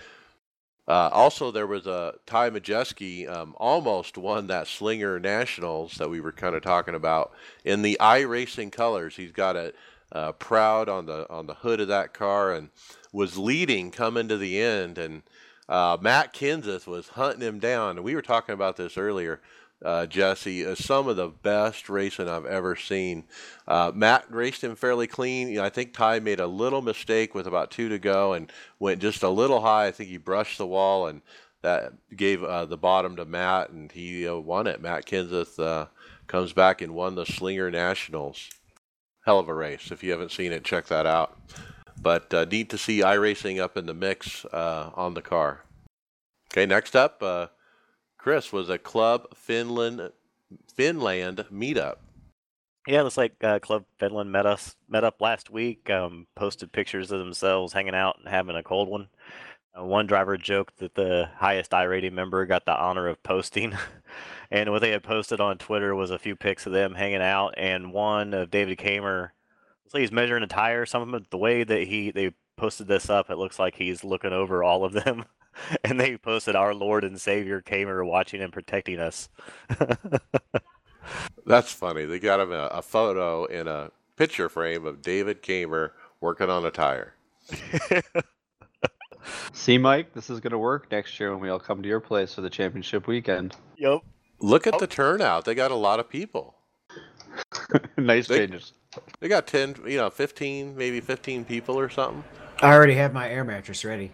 [SPEAKER 1] Uh, also, there was a Ty Majeski um, almost won that Slinger Nationals that we were kind of talking about in the iRacing colors. He's got a uh, proud on the on the hood of that car and was leading coming to the end. And uh, Matt Kenseth was hunting him down. And we were talking about this earlier. Uh, Jesse, uh, some of the best racing I've ever seen. Uh, Matt raced him fairly clean. You know, I think Ty made a little mistake with about two to go and went just a little high. I think he brushed the wall and that gave uh, the bottom to Matt, and he uh, won it. Matt Kenseth uh, comes back and won the Slinger Nationals. Hell of a race. If you haven't seen it, check that out. But uh, neat to see iRacing up in the mix on the car. Okay, next up, Chris was a Club Finland Finland meetup.
[SPEAKER 6] Yeah, it looks like uh, Club Finland met us met up last week. Um, posted pictures of themselves hanging out and having a cold one. Uh, one driver joked that the highest iRating member got the honor of posting, and what they had posted on Twitter was a few pics of them hanging out, and one of David Kaemmer. Looks like he's measuring a tire. Some of them, the way that he they posted this up, it looks like he's looking over all of them, and they posted our Lord and Savior Kaemmer watching and protecting us.
[SPEAKER 1] That's funny. They got him a, a photo in a picture frame of David Kaemmer working on a tire.
[SPEAKER 2] See, Mike, this is going to work next year when we all come to your place for the championship weekend.
[SPEAKER 6] yep.
[SPEAKER 1] Look
[SPEAKER 6] Oh.
[SPEAKER 1] at the turnout. They got a lot of people.
[SPEAKER 2] nice
[SPEAKER 1] They-
[SPEAKER 2] changes.
[SPEAKER 1] They got 10, you know, 15, maybe 15 people or something.
[SPEAKER 3] I already have my air mattress ready.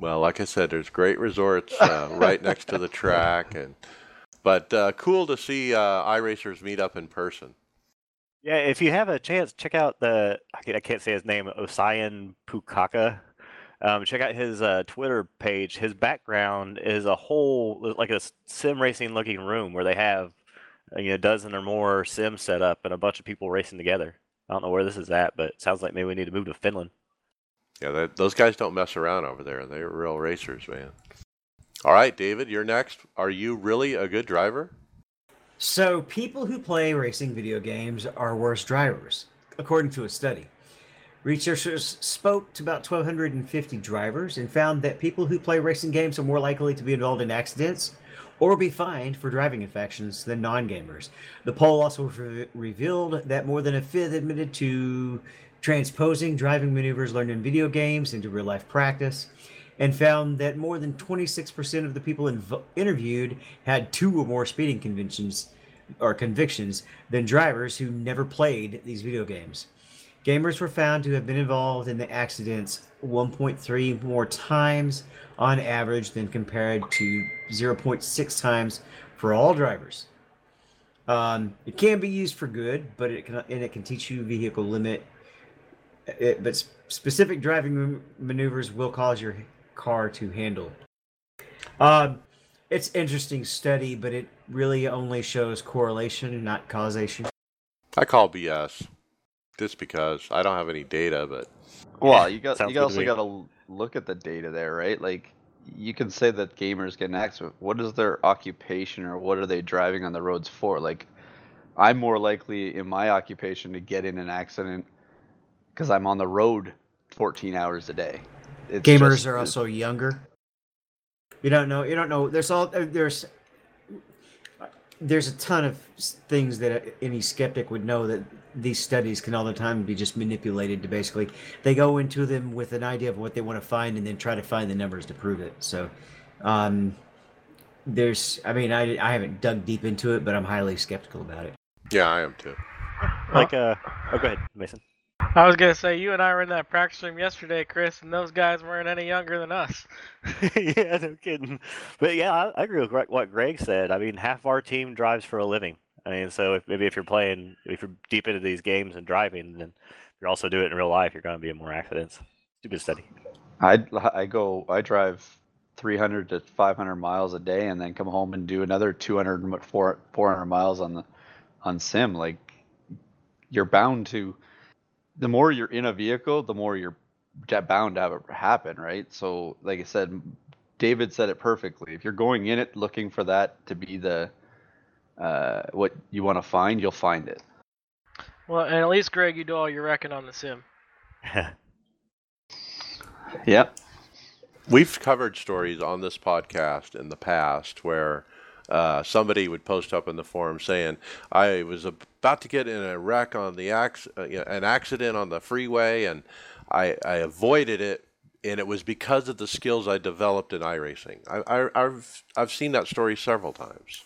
[SPEAKER 1] Well, like I said, there's great resorts uh, right next to the track, and but uh, cool to see uh, iRacers meet up in person.
[SPEAKER 6] Yeah, if you have a chance, check out the I can't, I can't say his name, Osian Pukaka. Um, check out his uh, Twitter page. His background is a whole like a sim racing looking room where they have you know a dozen or more sims set up and a bunch of people racing together. I don't know where this is at, but it sounds like maybe we need to move to Finland.
[SPEAKER 1] Yeah, those guys don't mess around over there. They're real racers, man. All right, David, you're next. Are you really a good driver?
[SPEAKER 3] So, people who play racing video games are worse drivers, according to a study. Researchers spoke to about 1,250 drivers and found that people who play racing games are more likely to be involved in accidents or be fined for driving infractions than non gamers. The poll also re- revealed that more than a fifth admitted to transposing driving maneuvers learned in video games into real life practice and found that more than 26% of the people inv- interviewed had two or more speeding convictions or convictions than drivers who never played these video games. Gamers were found to have been involved in the accidents 1.3 more times on average than compared to 0.6 times for all drivers. Um, it can be used for good, but it can and it can teach you vehicle limit. It, but specific driving maneuvers will cause your car to handle. Um, it's interesting study, but it really only shows correlation, not causation.
[SPEAKER 1] I call BS, just because I don't have any data, but
[SPEAKER 2] Well, you got you also got to look at the data there, right? Like you can say that gamers get in accident. What is their occupation or what are they driving on the roads for? Like I'm more likely in my occupation to get in an accident because I'm on the road 14 hours a day. It's
[SPEAKER 3] Gamers
[SPEAKER 2] just-
[SPEAKER 3] are also younger. You don't know. You don't know. There's all uh, there's there's a ton of things that any skeptic would know that these studies can all the time be just manipulated to basically they go into them with an idea of what they want to find and then try to find the numbers to prove it. So um there's I mean I I haven't dug deep into it, but I'm highly skeptical about it.
[SPEAKER 1] yeah, I am too.
[SPEAKER 6] Like uh, oh, go ahead, Mason.
[SPEAKER 5] I was gonna say you and I were in that practice room yesterday, Chris, and those guys weren't any younger than us.
[SPEAKER 6] yeah, no kidding. But yeah, I, I agree with what Greg said. I mean, half our team drives for a living. I mean, so if, maybe if you're playing, if you're deep into these games and driving, then you're also doing it in real life. You're going to be in more accidents. Stupid study.
[SPEAKER 2] I I go I drive 300 to 500 miles a day and then come home and do another 200 and 400 miles on the on sim like you're bound to the more you're in a vehicle the more you're bound to have it happen right? So like I said David said it perfectly. If you're going in it looking for that to be the uh, what you want to find you'll find it.
[SPEAKER 5] Well, and at least Greg, you do all your wrecking on the sim.
[SPEAKER 2] yep.
[SPEAKER 1] We've covered stories on this podcast in the past where uh, somebody would post up in the forum saying, "I was about to get in a wreck on the ac- uh, an accident on the freeway, and I, I avoided it, and it was because of the skills I developed in iRacing." I, I, I've I've seen that story several times.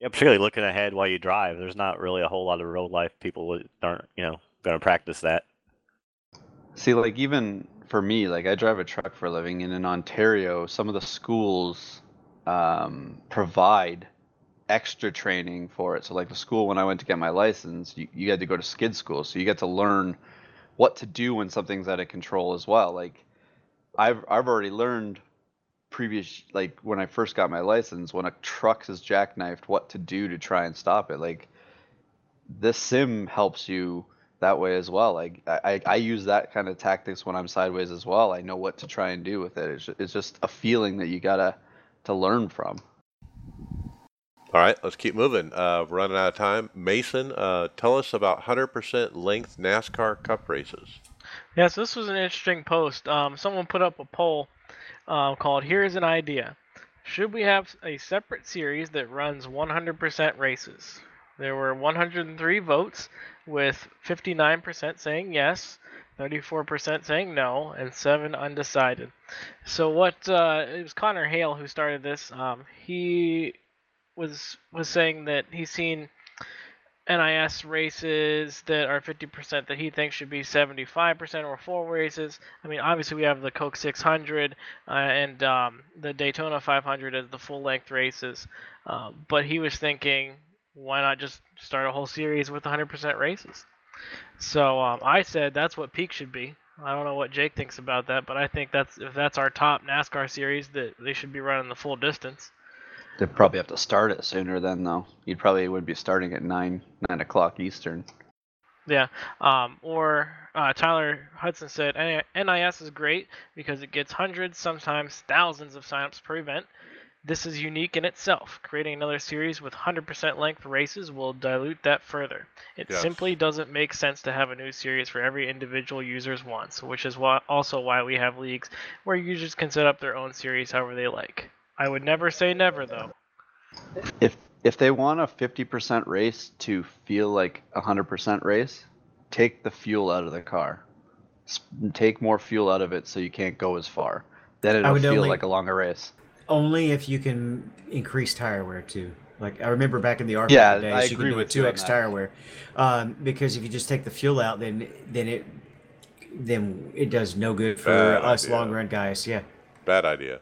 [SPEAKER 6] yeah, particularly looking ahead while you drive. There's not really a whole lot of real life people that aren't, you know, going to practice that.
[SPEAKER 2] See, like even for me, like I drive a truck for a living, and in Ontario, some of the schools um, provide extra training for it. So, like the school when I went to get my license, you, you had to go to skid school, so you get to learn what to do when something's out of control as well. Like I've I've already learned previous, like when I first got my license, when a truck is jackknifed, what to do to try and stop it. Like this sim helps you that way as well. Like I, I use that kind of tactics when I'm sideways as well. I know what to try and do with it. It's, it's just a feeling that you gotta to learn from.
[SPEAKER 1] All right, let's keep moving. Uh, we're running out of time. Mason, uh, tell us about 100% length NASCAR Cup races.
[SPEAKER 5] Yes, this was an interesting post. Um, someone put up a poll uh, called "Here's an idea: Should we have a separate series that runs 100% races?" There were 103 votes, with 59% saying yes, 34% saying no, and seven undecided. So what? Uh, it was Connor Hale who started this. Um, he was was saying that he's seen NIS races that are 50% that he thinks should be 75% or full races. I mean, obviously we have the Coke 600 uh, and um, the Daytona 500 as the full length races, uh, but he was thinking why not just start a whole series with 100% races? So um, I said that's what peak should be. I don't know what Jake thinks about that, but I think that's if that's our top NASCAR series, that they should be running the full distance.
[SPEAKER 2] They'd probably have to start it sooner then, though. You'd probably would be starting at nine nine o'clock Eastern.
[SPEAKER 5] Yeah. Um, or uh, Tyler Hudson said NIS is great because it gets hundreds, sometimes thousands of signups per event. This is unique in itself. Creating another series with 100% length races will dilute that further. It
[SPEAKER 1] Yes.
[SPEAKER 5] simply doesn't make sense to have a new series for every individual user's wants, which is why, also why we have leagues where users can set up their own series however they like. I would never say never, though.
[SPEAKER 2] If if they want a fifty percent race to feel like a hundred percent race, take the fuel out of the car. Take more fuel out of it so you can't go as far. Then it'll
[SPEAKER 3] would
[SPEAKER 2] feel
[SPEAKER 3] only-
[SPEAKER 2] like a longer race.
[SPEAKER 3] Only if you can increase tire wear too. Like I remember back in the RP
[SPEAKER 2] Yeah,
[SPEAKER 3] days,
[SPEAKER 2] I
[SPEAKER 3] you
[SPEAKER 2] agree
[SPEAKER 3] can do
[SPEAKER 2] with
[SPEAKER 3] two X tire wear, um, because if you just take the fuel out, then then it then it does no good for
[SPEAKER 1] Bad
[SPEAKER 3] us
[SPEAKER 1] idea.
[SPEAKER 3] long run guys. Yeah.
[SPEAKER 1] Bad idea.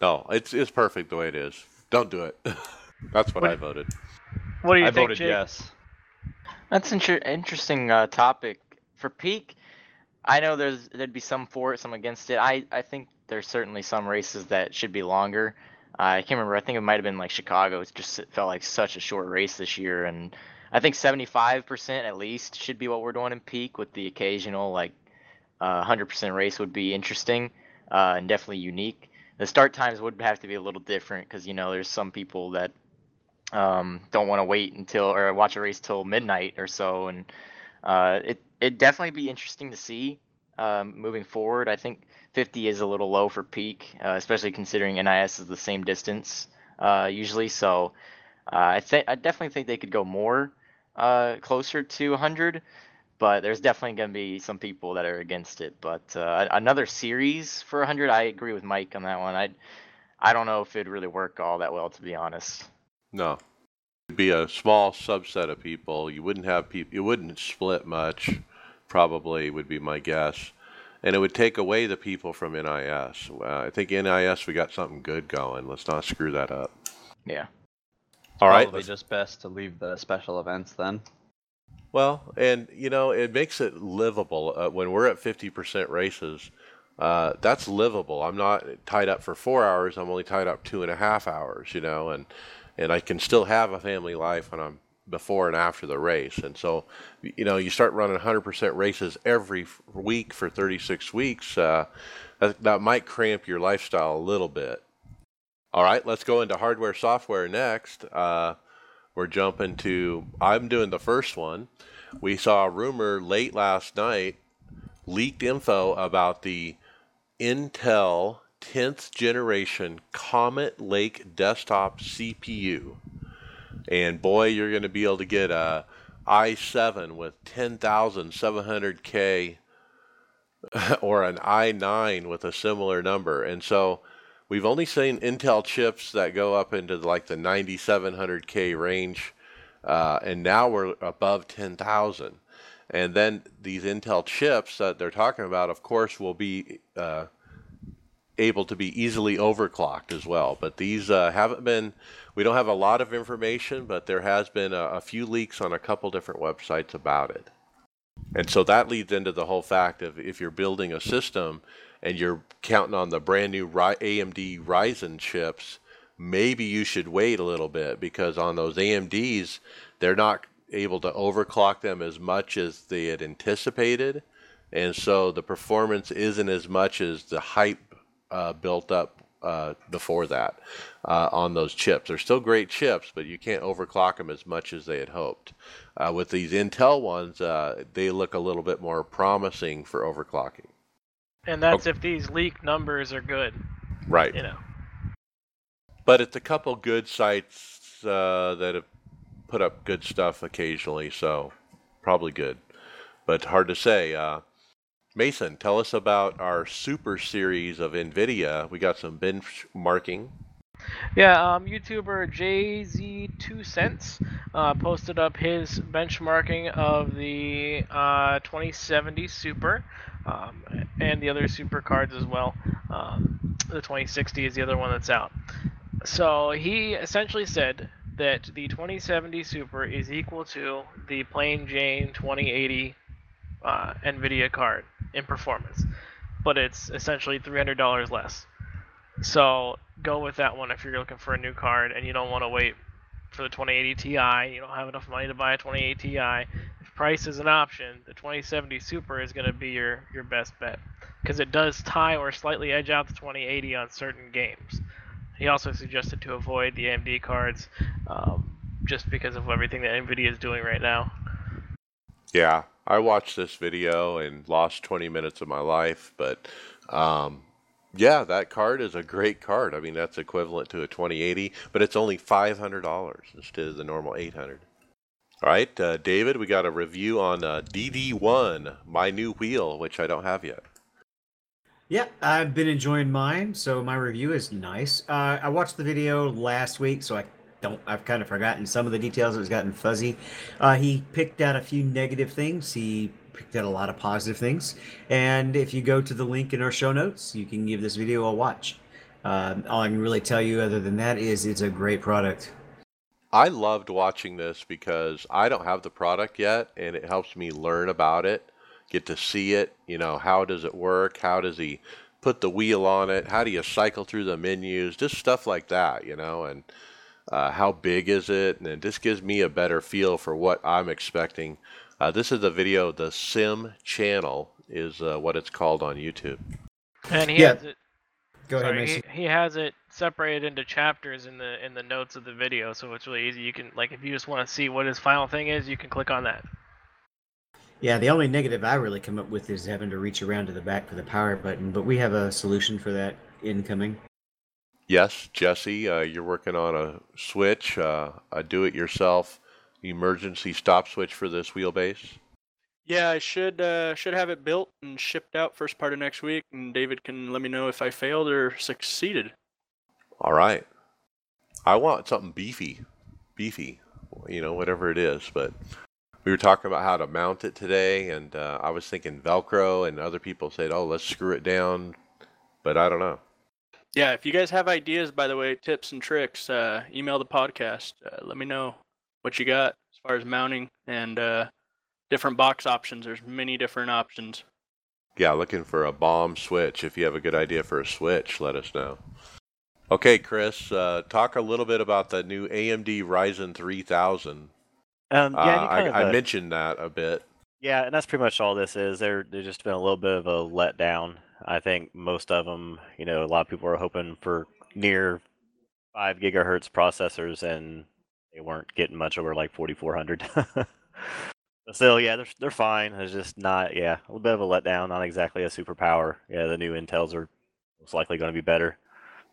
[SPEAKER 1] No, it's it's perfect the way it is. Don't do it. That's what
[SPEAKER 5] What-
[SPEAKER 1] I voted.
[SPEAKER 5] What do you
[SPEAKER 2] I
[SPEAKER 5] think,
[SPEAKER 2] voted
[SPEAKER 5] Jake?
[SPEAKER 2] yes.
[SPEAKER 4] That's an inter- interesting uh, topic for peak. I know there's there'd be some for it, some against it. I I think there's certainly some races that should be longer. I can't remember. I think it might have been like Chicago. It just felt like such a short race this year, and I think 75% at least should be what we're doing in peak. With the occasional like uh, 100% race would be interesting uh, and definitely unique. The start times would have to be a little different because you know there's some people that um, don't want to wait until or watch a race till midnight or so, and uh, it it definitely be interesting to see um, moving forward. I think 50 is a little low for peak, uh, especially considering NIS is the same distance uh, usually. So uh, I think I definitely think they could go more uh, closer to 100, but there's definitely going to be some people that are against it. But uh, another series for 100, I agree with Mike on that one. I I don't know if it'd really work all that well, to be honest.
[SPEAKER 1] No, it'd be a small subset of people. You wouldn't have people. You wouldn't split much. Probably would be my guess, and it would take away the people from NIS. Uh, I think NIS we got something good going. Let's not screw that up.
[SPEAKER 4] Yeah.
[SPEAKER 1] All right.
[SPEAKER 2] Probably just best to leave the special events then.
[SPEAKER 1] Well, and you know, it makes it livable. Uh, when we're at 50% races, uh, that's livable. I'm not tied up for four hours. I'm only tied up two and a half hours, you know, and, and I can still have a family life when I'm before and after the race. And so, you know, you start running 100% races every week for 36 weeks, uh, that, that might cramp your lifestyle a little bit. All right, let's go into hardware software next. Uh, we're jumping to, I'm doing the first one. We saw a rumor late last night, leaked info about the Intel 10th generation Comet Lake desktop CPU. And boy, you're going to be able to get a i7 with 10,700K or an i9 with a similar number. And so we've only seen Intel chips that go up into like the 9700K range, uh, and now we're above 10,000. And then these Intel chips that they're talking about, of course, will be uh, able to be easily overclocked as well. But these uh, haven't been, we don't have a lot of information, but there has been a, a few leaks on a couple different websites about it. And so that leads into the whole fact of if you're building a system and you're counting on the brand new AMD Ryzen chips, maybe you should wait a little bit because on those AMDs, they're not able to overclock them as much as they had anticipated. And so the performance isn't as much as the hype uh, built up uh, before that uh, on those chips. They're still great chips, but you can't overclock them as much as they had hoped. Uh, with these Intel ones, uh, they look a little bit more promising for overclocking.
[SPEAKER 5] And that's if these leaked numbers are good,
[SPEAKER 1] Right.
[SPEAKER 5] you know.
[SPEAKER 1] But it's a couple good sites uh, that have put up good stuff occasionally, so probably good. But hard to say. Mason, tell us about our super series of NVIDIA. We got some benchmarking.
[SPEAKER 5] Yeah, um, YouTuber JayzTwoCents uh, posted up his benchmarking of the uh, 2070 Super um, and the other Super cards as well. Um, the 2060 is the other one that's out. So he essentially said that the 2070 Super is equal to the plain Jane 2080 uh, NVIDIA card in performance, but it's essentially $300 less. So go with that one if you're looking for a new card and you don't want to wait for the 2080 Ti. You don't have enough money to buy a 2080 Ti. If price is an option, the 2070 Super is going to be your your best bet because it does tie or slightly edge out the 2080 on certain games. He also suggested to avoid the AMD cards um, just because of everything that NVIDIA is doing right now.
[SPEAKER 1] Yeah, I watched this video and lost 20 minutes of my life, but um, yeah, that card is a great card. I mean, that's equivalent to a 2080, but it's only $500 instead of the normal 800. All right, uh, David, we got a review on uh, DD1, my new wheel, which I don't have yet.
[SPEAKER 3] Yeah, I've been enjoying mine, so my review is nice. Uh, I watched the video last week, so I don't. I've kind of forgotten some of the details. It's gotten fuzzy. Uh, he picked out a few negative things. He picked out a lot of positive things. And if you go to the link in our show notes, you can give this video a watch. Um, all I can really tell you, other than that, is it's a great product.
[SPEAKER 1] I loved watching this because I don't have the product yet, and it helps me learn about it get to see it. You know, how does it work? How does he put the wheel on it? How do you cycle through the menus? Just stuff like that, you know, and uh, how big is it? And this gives me a better feel for what I'm expecting. Uh, this is the video, the Sim channel is uh, what it's called on YouTube.
[SPEAKER 5] And he
[SPEAKER 3] Yeah.
[SPEAKER 5] has it.
[SPEAKER 3] Go ahead,
[SPEAKER 5] sorry,
[SPEAKER 3] Mason.
[SPEAKER 5] he, he has it separated into chapters in the in the notes of the video, so it's really easy. You can like if you just want to see what his final thing is, you can click on that.
[SPEAKER 3] Yeah, the only negative I really come up with is having to reach around to the back for the power button, but we have a solution for that incoming.
[SPEAKER 1] Yes, Jesse, uh, you're working on a switch, uh, a do-it-yourself emergency stop switch for this wheelbase.
[SPEAKER 7] Yeah, I should uh, should have it built and shipped out first part of next week, and David can let me know if I failed or succeeded.
[SPEAKER 1] All right. I want something beefy, beefy, you know, whatever it is. But we were talking about how to mount it today, and uh, I was thinking Velcro, and other people said, "Oh, let's screw it down," but I don't know.
[SPEAKER 7] Yeah, if you guys have ideas, by the way, tips and tricks, uh, email the podcast. Uh, let me know what you got as far as mounting and uh, different box options. There's many different options.
[SPEAKER 1] Yeah, looking for a bomb switch. If you have a good idea for a switch, let us know. Okay, Chris, uh, talk a little bit about the new AMD Ryzen 3000.
[SPEAKER 6] Um, yeah, you kind of,
[SPEAKER 1] I, I
[SPEAKER 6] uh,
[SPEAKER 1] mentioned that a bit.
[SPEAKER 6] Yeah, and that's pretty much all this is. There, there's just been a little bit of a letdown. I think most of them, you know, a lot of people are hoping for near five gigahertz processors, and they weren't getting much over like 4400. but still, yeah, they're they're fine. It's just not, yeah, a little bit of a letdown. Not exactly a superpower. Yeah, the new Intels are most likely going to be better.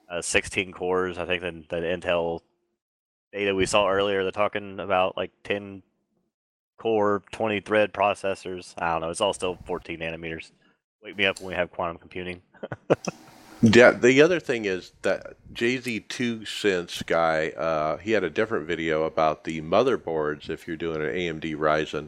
[SPEAKER 6] Uh, 16 cores. I think the, the Intel data we saw earlier, they're talking about like 10 core 20 thread processors. I don't know. It's all still 14 nanometers. Wake me up when we have quantum computing.
[SPEAKER 1] Yeah, the other thing is that JayzTwoCents guy, uh, he had a different video about the motherboards if you're doing an AMD Ryzen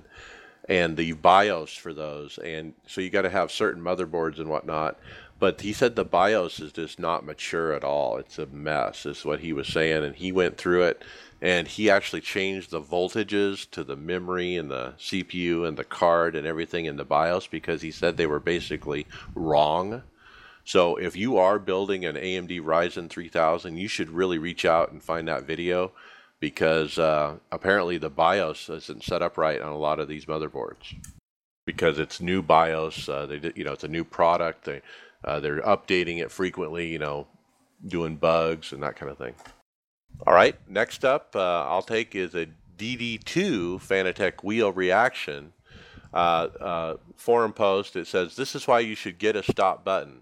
[SPEAKER 1] and the BIOS for those. And so you got to have certain motherboards and whatnot. But he said the BIOS is just not mature at all. It's a mess, is what he was saying. And he went through it and he actually changed the voltages to the memory and the CPU and the card and everything in the BIOS because he said they were basically wrong. So if you are building an AMD Ryzen 3000, you should really reach out and find that video because uh, apparently the BIOS isn't set up right on a lot of these motherboards because it's new BIOS. Uh, they you know, it's a new product. They uh, they're updating it frequently. You know, doing bugs and that kind of thing. All right, next up, uh, I'll take is a DD2 Fanatec wheel reaction uh, uh, forum post. It says this is why you should get a stop button.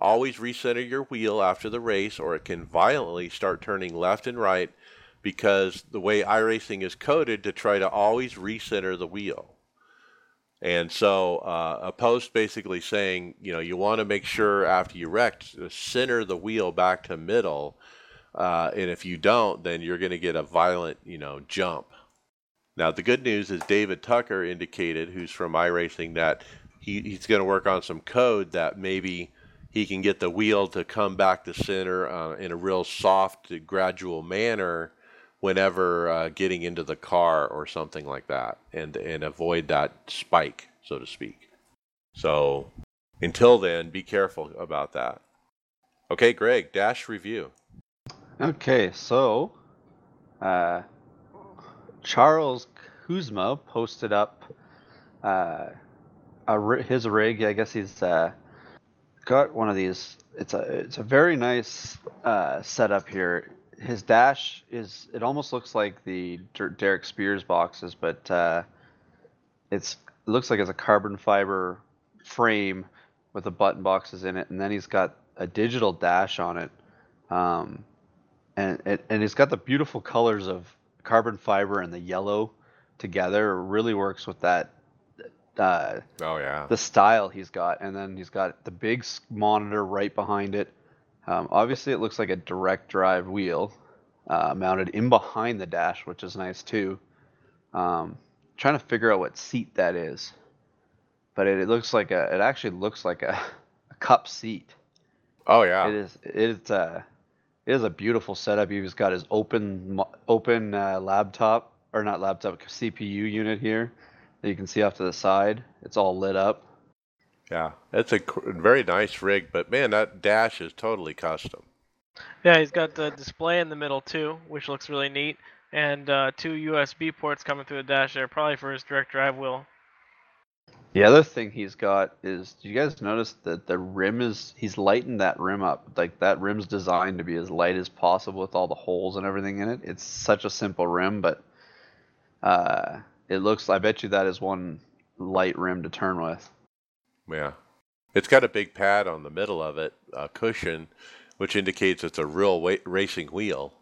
[SPEAKER 1] Always recenter your wheel after the race, or it can violently start turning left and right because the way iRacing is coded to try to always recenter the wheel. And so uh, a post basically saying, you know, you want to make sure after you wreck, center the wheel back to middle. Uh, and if you don't, then you're going to get a violent, you know, jump. Now, the good news is David Tucker indicated, who's from iRacing, that he, he's going to work on some code that maybe he can get the wheel to come back to center uh, in a real soft, gradual manner whenever uh, getting into the car or something like that, and and avoid that spike, so to speak. So until then, be careful about that. Okay, Greg, dash review.
[SPEAKER 2] Okay, so uh, Charles Kuzma posted up uh, a, his rig. I guess he's uh, got one of these. It's a it's a very nice uh, setup here. His dash is it almost looks like the Der- Derek Speare's boxes, but uh, it's it looks like it's a carbon fiber frame with the button boxes in it, and then he's got a digital dash on it. Um, and it, and it's got the beautiful colors of carbon fiber and the yellow together. It really works with that uh,
[SPEAKER 1] Oh yeah.
[SPEAKER 2] the style he's got, and then he's got the big monitor right behind it. Um, obviously, it looks like a direct drive wheel uh, mounted in behind the dash, which is nice too. Um, trying to figure out what seat that is, but it, it looks like a. It actually looks like a, a cup seat.
[SPEAKER 1] Oh yeah.
[SPEAKER 2] It is. It is. Uh, it is a beautiful setup. He's got his open open uh, laptop or not laptop CPU unit here that you can see off to the side. It's all lit up.
[SPEAKER 1] Yeah, it's a cr- very nice rig, but man, that dash is totally custom.
[SPEAKER 5] Yeah, he's got the display in the middle too, which looks really neat, and uh, two USB ports coming through the dash there, probably for his direct drive wheel.
[SPEAKER 2] The other thing he's got is, do you guys notice that the rim is he's lightened that rim up? Like that rim's designed to be as light as possible with all the holes and everything in it. It's such a simple rim, but uh, it looks. I bet you that is one light rim to turn with.
[SPEAKER 1] Yeah, it's got a big pad on the middle of it, a cushion, which indicates it's a real racing wheel.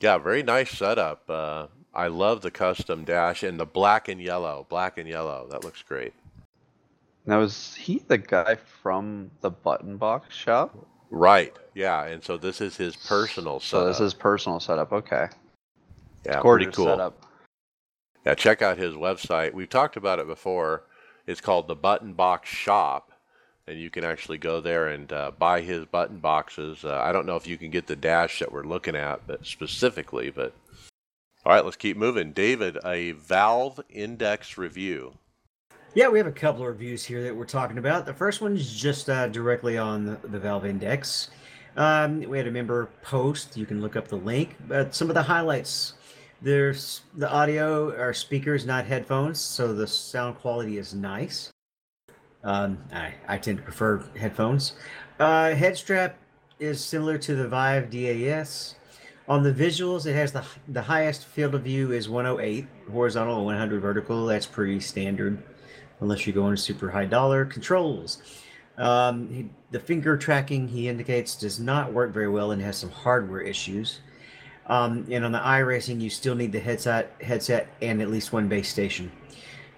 [SPEAKER 1] Yeah, very nice setup. Uh, I love the custom dash and the black and yellow. Black and yellow. That looks great.
[SPEAKER 2] Now is he the guy from the button box shop?
[SPEAKER 1] Right. Yeah, and so this is his personal
[SPEAKER 2] So
[SPEAKER 1] setup.
[SPEAKER 2] this is personal setup. Okay,
[SPEAKER 1] yeah, pretty cool.
[SPEAKER 2] setup.
[SPEAKER 1] Yeah, check out his website. We've talked about it before. It's called the Button Box Shop, and you can actually go there and uh, buy his button boxes. Uh, I don't know if you can get the dash that we're looking at, but specifically, but all right, let's keep moving. David, a Valve Index review.
[SPEAKER 3] Yeah, we have a couple of reviews here that we're talking about. The first one's just uh, directly on the, the Valve Index. Um, we had a member post. You can look up the link. But some of the highlights. There's the audio are speakers, not headphones, so the sound quality is nice. Um, I, I tend to prefer headphones. Uh, head strap is similar to the Vive DAS. On the visuals, it has the the highest field of view is 108 horizontal and 100 vertical. That's pretty standard unless you go into super high dollar controls. Um, he, the finger tracking he indicates does not work very well and has some hardware issues. Um, and on the iRacing, you still need the headset, headset, and at least one base station.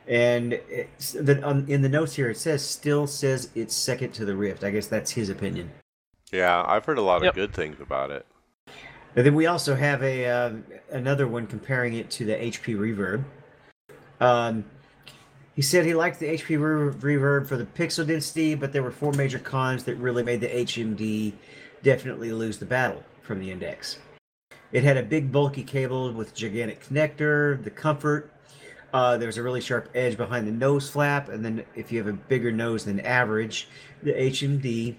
[SPEAKER 3] And it's, the, um, in the notes here, it says still says it's second to the Rift. I guess that's his opinion.
[SPEAKER 1] Yeah, I've heard a lot
[SPEAKER 5] Yep.
[SPEAKER 1] of good things about it.
[SPEAKER 3] And then we also have a uh, another one comparing it to the HP Reverb. Um, he said he liked the HP re- Reverb for the pixel density, but there were four major cons that really made the HMD definitely lose the battle from the Index. It had a big bulky cable with gigantic connector, the comfort. Uh, there's a really sharp edge behind the nose flap, and then if you have a bigger nose than average, the HMD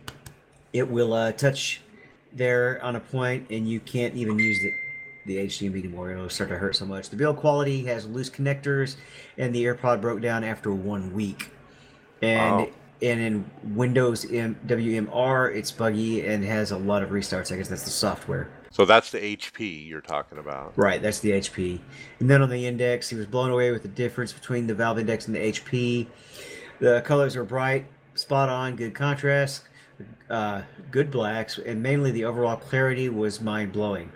[SPEAKER 3] it will uh, touch there on a point, and you can't even use the the HDMI anymore. It'll start to hurt so much. The build quality has loose connectors, and the AirPod broke down after one week. And
[SPEAKER 1] Wow.
[SPEAKER 3] and in Windows M- WMR, it's buggy and has a lot of restarts. I guess that's the software.
[SPEAKER 1] So that's the HP you're talking about.
[SPEAKER 3] Right, that's the HP. And then on the Index, he was blown away with the difference between the Valve Index and the HP. The colors are bright, spot on, good contrast, uh, good blacks, and mainly the overall clarity was mind blowing.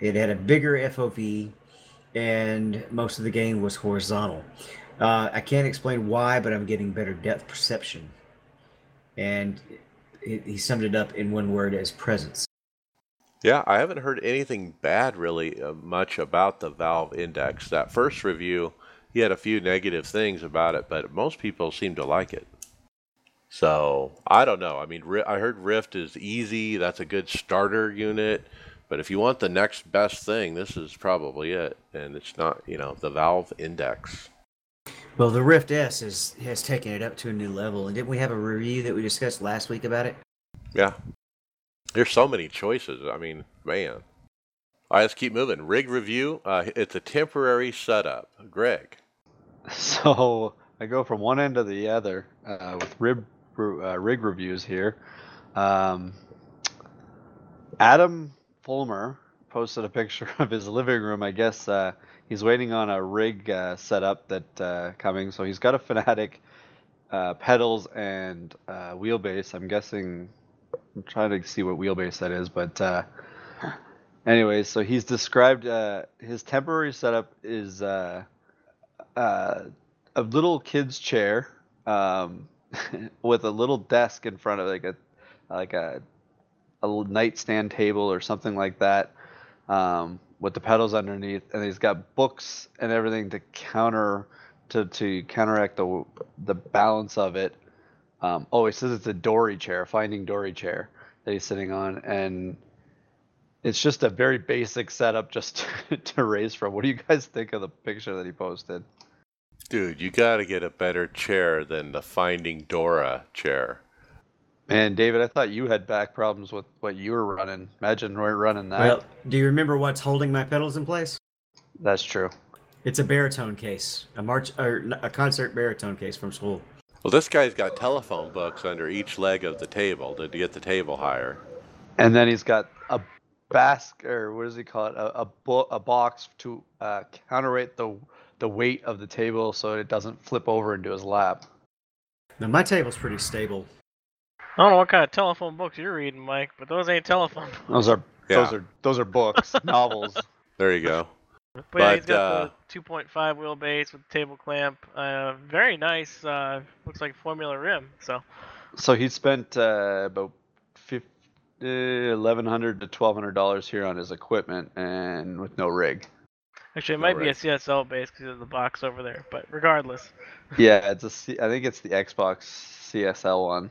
[SPEAKER 3] It had a bigger FOV, and most of the game was horizontal. Uh, I can't explain why, but I'm getting better depth perception. And he he summed it up in one word as presence.
[SPEAKER 1] Yeah, I haven't heard anything bad really uh, much about the Valve Index. That first review, he had a few negative things about it, but most people seem to like it. So I don't know. I mean, I heard Rift is easy. That's a good starter unit, but But if you want the next best thing, this is probably it. And it's not, you know, the Valve Index.
[SPEAKER 3] Well, the Rift S is, has taken it up to a new level. And didn't we have a review that we discussed last week about it?
[SPEAKER 1] Yeah. There's so many choices. I mean, man. All right, let's keep moving. Rig review. Uh, it's a temporary setup. Greg.
[SPEAKER 2] So I go from one end to the other uh, with rib, uh, rig reviews here. Um, Adam Fulmer posted a picture of his living room. I guess uh, he's waiting on a rig uh, setup that uh, coming. So he's got a Fanatec uh, pedals and uh, wheelbase. I'm guessing. I'm trying to see what wheelbase that is, but uh, anyways, so he's described his temporary setup is a little kid's chair um, with a little desk in front of like a like a a nightstand table or something like that um, with the pedals underneath, and he's got books and everything to counter to, to counteract the the balance of it. Um, oh, he says it's a Dory chair, Finding Dory chair that he's sitting on, and it's just a very basic setup just to, to raise from. What do you guys think of the picture that he posted?
[SPEAKER 1] Dude, you got to get a better chair than the Finding Dora chair.
[SPEAKER 2] Man, David, I thought you had back problems with what you were running. Imagine Roy running that.
[SPEAKER 3] Well, do you remember what's holding my pedals in place?
[SPEAKER 2] That's true.
[SPEAKER 3] It's a baritone case, a march or n- a concert baritone case from school.
[SPEAKER 1] Well, this guy's got telephone books under each leg of the table to get the table higher.
[SPEAKER 2] And then he's got a basket, or what does he call it? A a, bo- a box to uh, counterweight the the weight of the table so it doesn't flip over into his lap.
[SPEAKER 3] Now my table's pretty stable.
[SPEAKER 5] I don't know what kind of telephone books you're reading, Mike, but those ain't telephone books.
[SPEAKER 2] Those are
[SPEAKER 1] Yeah.
[SPEAKER 2] those are those are books, novels.
[SPEAKER 1] There you go.
[SPEAKER 5] But, yeah, he's
[SPEAKER 1] But,
[SPEAKER 5] got
[SPEAKER 1] uh,
[SPEAKER 5] the 2.5 wheelbase with table clamp. Uh, very nice. Uh, looks like a Formula rim. So
[SPEAKER 2] So he spent uh, about fif- uh, eleven hundred to twelve hundred dollars here on his equipment and with no rig.
[SPEAKER 5] actually, it
[SPEAKER 1] No
[SPEAKER 5] might be a. CSL base because of the box over there. But regardless,
[SPEAKER 2] Yeah, it's a C- I think it's the Xbox CSL one.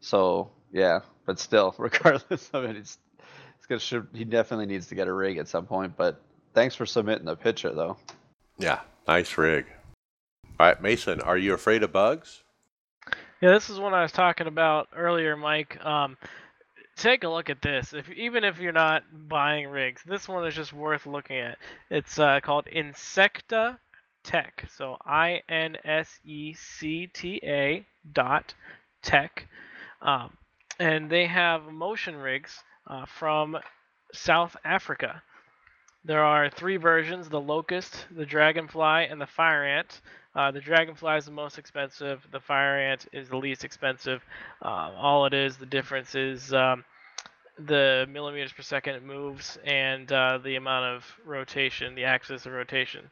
[SPEAKER 2] So yeah, but still, regardless of it, it's it's gonna should, he definitely needs to get a rig at some point. But thanks for submitting the picture though.
[SPEAKER 1] Yeah, nice rig. All right, Mason, are you afraid of bugs?
[SPEAKER 5] yeah, this is what I was talking about earlier, Mike. Um, take a look at this. If even if you're not buying rigs, this one is just worth looking at. It's uh, called Insecta Tech. So I N S E C T A dot tech, um, and they have motion rigs uh, from South Africa. There are three versions: the Locust, the Dragonfly, and the Fire Ant. Uh, the Dragonfly is the most expensive. The Fire Ant is the least expensive. Uh, all it is, the difference is um, the millimeters per second it moves and uh, the amount of rotation, the axis of rotation.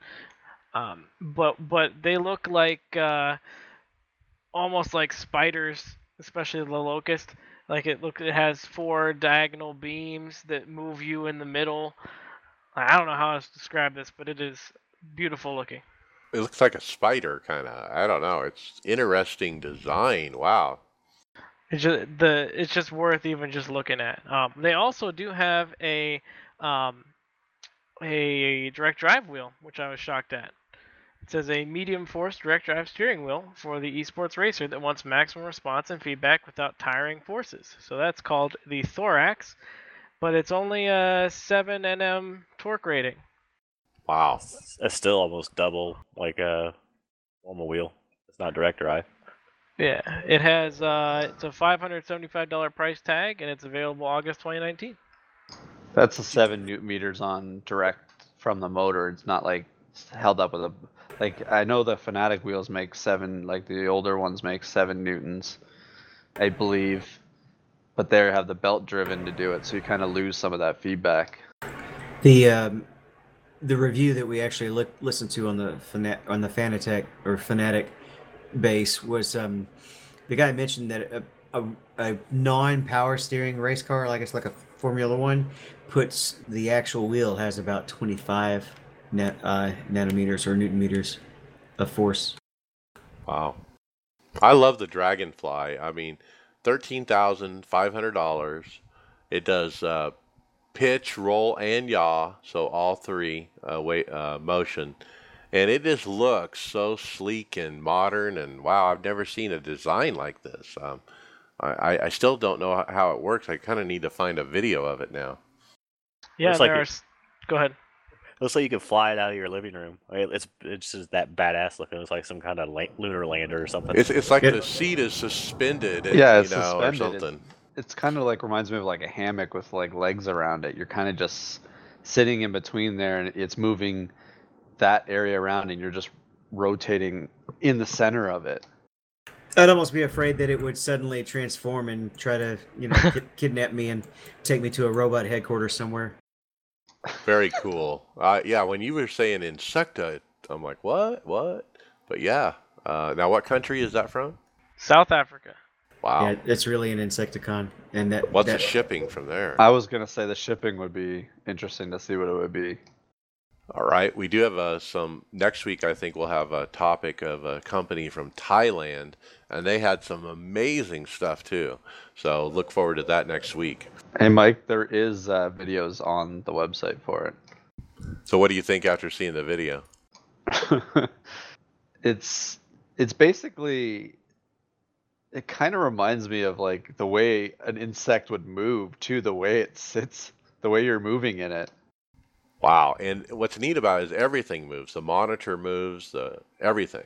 [SPEAKER 5] Um, but but they look like uh, almost like spiders, especially the Locust. Like it look, it has four diagonal beams that move you in the middle. I don't know how else to describe this, but it is beautiful looking.
[SPEAKER 1] It looks like a spider, kind of. I don't know. It's interesting design. Wow.
[SPEAKER 5] It's just the it's just worth even just looking at. Um, they also do have a um, a direct drive wheel, which I was shocked at. It says a medium force direct drive steering wheel for the esports racer that wants maximum response and feedback without tiring forces. So that's called the Thorax, but it's only a 7 nm torque rating.
[SPEAKER 1] Wow.
[SPEAKER 6] That's still almost double like a normal wheel. It's not direct drive.
[SPEAKER 5] Yeah, it has uh, it's a $575 price tag and it's available August 2019.
[SPEAKER 2] That's a seven newton meters on direct from the motor. It's not like held up with a like I know the Fanatec wheels make seven, like the older ones make seven newtons, I believe, but they have the belt driven to do it, so you kind of lose some of that feedback.
[SPEAKER 3] The um, the review that we actually li- listened to on the Fana- on the Fanatec or Fanatic base was um, the guy mentioned that a, a, a non-power steering race car, like it's like a Formula One, puts the actual wheel has about 25 net, uh, nanometers or newton meters of force.
[SPEAKER 1] Wow. I love the Dragonfly. I mean, thirteen thousand five hundred dollars. It does uh, pitch, roll, and yaw. So all three uh, weight uh, motion, and it just looks so sleek and modern. And wow, I've never seen a design like this. Um, I, I still don't know how it works. I kind of need to find a video of it now.
[SPEAKER 5] Yeah,
[SPEAKER 6] Looks like
[SPEAKER 5] there
[SPEAKER 6] it-
[SPEAKER 5] are. s- Go ahead.
[SPEAKER 6] Looks like you can fly it out of your living room. Like, It's it's just that badass looking. It's like some kind of la- lunar lander or something.
[SPEAKER 1] It's it's like
[SPEAKER 3] Yeah.
[SPEAKER 1] the seat is suspended, and,
[SPEAKER 2] Yeah,
[SPEAKER 1] you
[SPEAKER 2] it's
[SPEAKER 1] know, or
[SPEAKER 2] suspended. It's-
[SPEAKER 1] something.
[SPEAKER 2] It's kind of like reminds me of like a hammock with like legs around it. You're kind of just sitting in between there, and it's moving that area around, and you're just rotating in the center of it.
[SPEAKER 3] I'd almost be afraid that it would suddenly transform and try to, you know, kidnap me and take me to a robot headquarters somewhere.
[SPEAKER 1] Very cool. Uh, yeah, when you were saying Insecta, I'm like, what, what? But yeah. Uh, now, what country is that from?
[SPEAKER 5] South Africa.
[SPEAKER 1] Wow.
[SPEAKER 3] Yeah, it's really an Insecticon, and that
[SPEAKER 1] What's
[SPEAKER 3] that,
[SPEAKER 1] the shipping from there?
[SPEAKER 2] I was gonna say the shipping would be interesting to see what it would be.
[SPEAKER 1] All right, we do have uh, some next week. I think we'll have a topic of a company from Thailand, and they had some amazing stuff too. So look forward to that next week.
[SPEAKER 2] Hey, Mike, there is uh, videos on the website for it.
[SPEAKER 1] So what do you think after seeing the video?
[SPEAKER 2] it's it's basically it kind of reminds me of like the way an insect would move to the way it sits, the way you're moving in it.
[SPEAKER 1] Wow! And what's neat about it is everything moves. The monitor moves. The everything.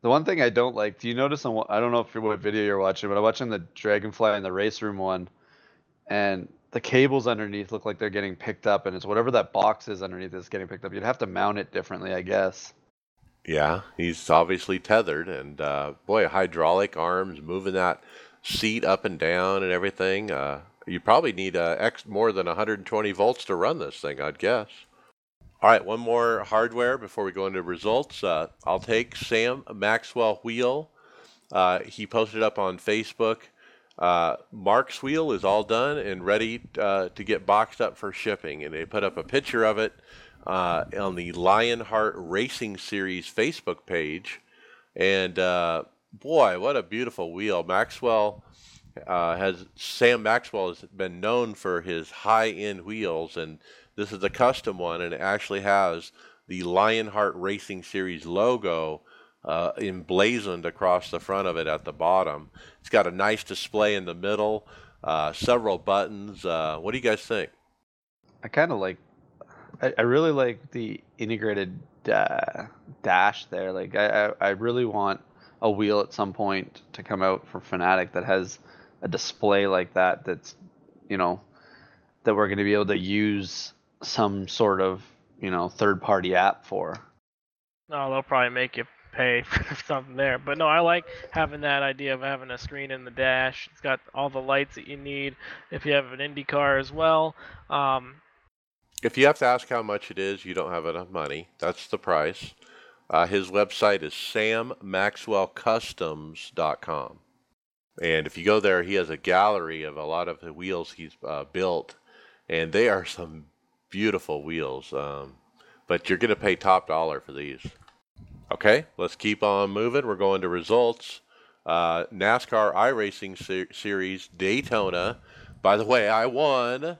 [SPEAKER 2] The one thing I don't like, do you notice on what, I don't know if you're, what video you're watching, but I'm watching the Dragonfly in the race room one, and the cables underneath look like they're getting picked up, and it's whatever that box is underneath that's getting picked up. You'd have to mount it differently, I guess.
[SPEAKER 1] Yeah, he's obviously tethered, and uh, boy, hydraulic arms moving that seat up and down and everything. Uh, you probably need uh, X more than 120 volts to run this thing, I'd guess. All right, one more hardware before we go into results. Uh, I'll take Sam Maxwell wheel. Uh, he posted up on Facebook. Uh, Mark's wheel is all done and ready uh, to get boxed up for shipping, and they put up a picture of it uh, on the Lionheart Racing Series Facebook page. And uh, boy, what a beautiful wheel! Maxwell uh, has Sam Maxwell has been known for his high-end wheels, and this is a custom one, and it actually has the Lionheart Racing Series logo uh, emblazoned across the front of it at the bottom. It's got a nice display in the middle, uh, several buttons. Uh, what do you guys think?
[SPEAKER 2] I kind of like, I, I really like the integrated uh, dash there. Like, I, I, I really want a wheel at some point to come out for Fanatec that has a display like that. That's, you know, that we're going to be able to use some sort of, you know, third-party app for.
[SPEAKER 5] No, they'll probably make you pay for something there. But no, I like having that idea of having a screen in the dash. It's got all the lights that you need. If you have an Indy car as well, um,
[SPEAKER 1] If you have to ask how much it is, you don't have enough money. That's the price. Uh, his website is sammaxwellcustoms.com. And if you go there, he has a gallery of a lot of the wheels he's uh, built. And they are some beautiful wheels. Um, but you're going to pay top dollar for these. Okay, let's keep on moving. We're going to results. Uh, NASCAR iRacing ser- Series Daytona. By the way, I won.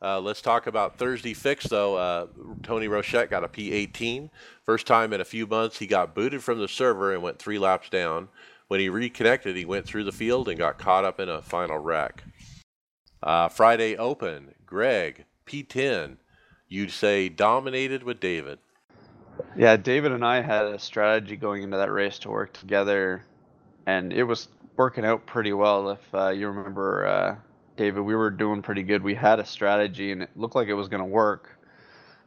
[SPEAKER 1] Uh, let's talk about Thursday fix though. Uh, Tony Rochette got a P18. First time in a few months, he got booted from the server and went three laps down. When he reconnected, he went through the field and got caught up in a final wreck. Uh, Friday Open, Greg P10. You'd say dominated with David.
[SPEAKER 2] Yeah, David and I had a strategy going into that race to work together, and it was working out pretty well. If uh, you remember, uh, David, we were doing pretty good. We had a strategy, and it looked like it was going to work.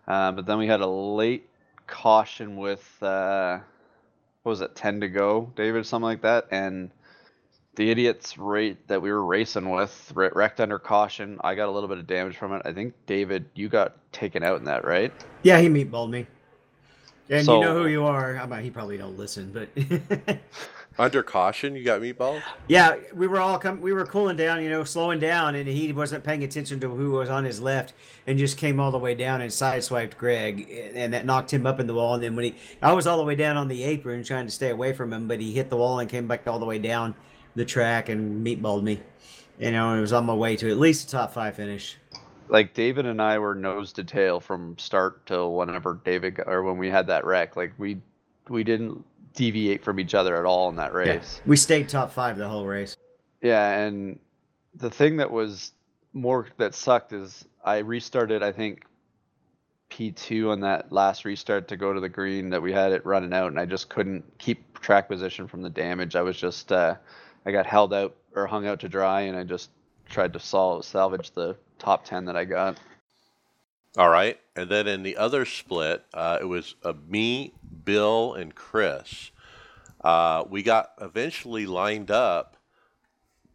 [SPEAKER 2] Uh, but then we had a late caution with, uh, what was it, 10 to go, David, something like that. And the idiot's rate that we were racing with wrecked under caution. I got a little bit of damage from it. I think, David, you got taken out in that, right?
[SPEAKER 3] Yeah, he meatballed me. And
[SPEAKER 2] So-
[SPEAKER 3] you know who you are. I mean, he probably don't listen, but
[SPEAKER 1] Under caution, you got meatballs?
[SPEAKER 3] yeah, we were all come. We were cooling down, you know, slowing down, and he wasn't paying attention to who was on his left, and just came all the way down and sideswiped Greg, and that knocked him up in the wall. And then when he, I was all the way down on the apron trying to stay away from him, but he hit the wall and came back all the way down the track and meatballed me. You know, and it was on my way to at least a top five finish.
[SPEAKER 2] like David and I were nose to tail from start till whenever David got, or when we had that wreck. Like we we didn't deviate from each other at all in that
[SPEAKER 3] Yeah.
[SPEAKER 2] race.
[SPEAKER 3] We stayed top five the whole race.
[SPEAKER 2] Yeah, and the thing that was more that sucked is I restarted. I think P2 on that last restart to go to the green that we had it running out, and I just couldn't keep track position from the damage. I was just uh, I got held out or hung out to dry, and I just tried to salvage the top ten that I got.
[SPEAKER 1] All right, and then in the other split, uh, it was uh, me, Bill, and Chris. Uh, we got eventually lined up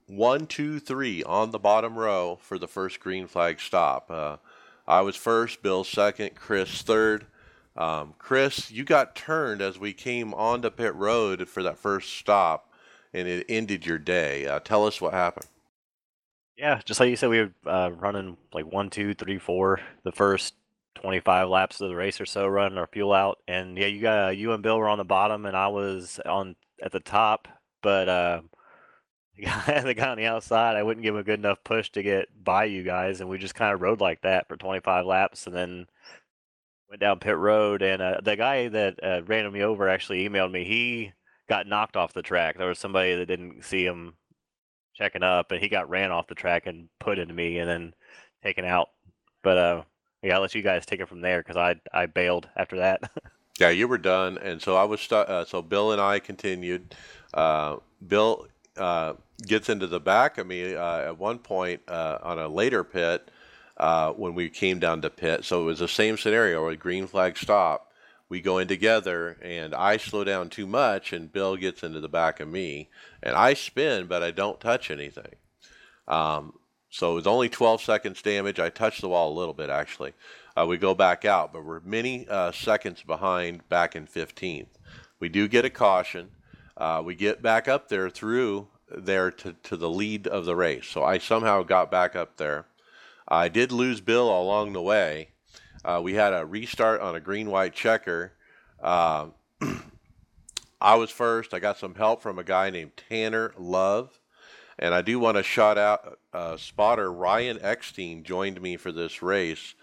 [SPEAKER 1] one, two, three on the bottom row for the first green flag stop. Uh, I was first, Bill second, Chris third. Um, Chris, you got turned as we came onto pit road for that first stop, and it ended your day. Uh, tell us what happened.
[SPEAKER 6] Yeah, just like you said, we were uh, running like one, two, three, four, the first 25 laps of the race or so, running our fuel out. And yeah, you got you and Bill were on the bottom, and I was on at the top. But uh, the guy, the guy on the outside, I wouldn't give him a good enough push to get by you guys, and we just kind of rode like that for 25 laps, and then went down pit road. And uh, the guy that uh, ran me over actually emailed me. He got knocked off the track. There was somebody that didn't see him checking up, and he got ran off the track and put into me, and then taken out. But uh, yeah, I'll let you guys take it from there because I I bailed after that.
[SPEAKER 1] Yeah, you were done, and so I was stuck. Uh, so Bill and I continued. Uh, Bill uh, gets into the back of me uh, at one point uh, on a later pit when we came down to pit. So it was the same scenario: a green flag stop. We go in together, and I slow down too much, and Bill gets into the back of me, and I spin, but I don't touch anything. Um, so it was only 12 seconds damage. I touched the wall a little bit actually. Uh, we go back out, but we're many uh, seconds behind back in 15th. We do get a caution. Uh, we get back up there through there to, to the lead of the race. So I somehow got back up there. I did lose Bill along the way. Uh, we had a restart on a green white checker. Uh, I was first. I got some help from a guy named Tanner Love. And I do want to shout out uh, spotter Ryan Eckstein joined me for this race.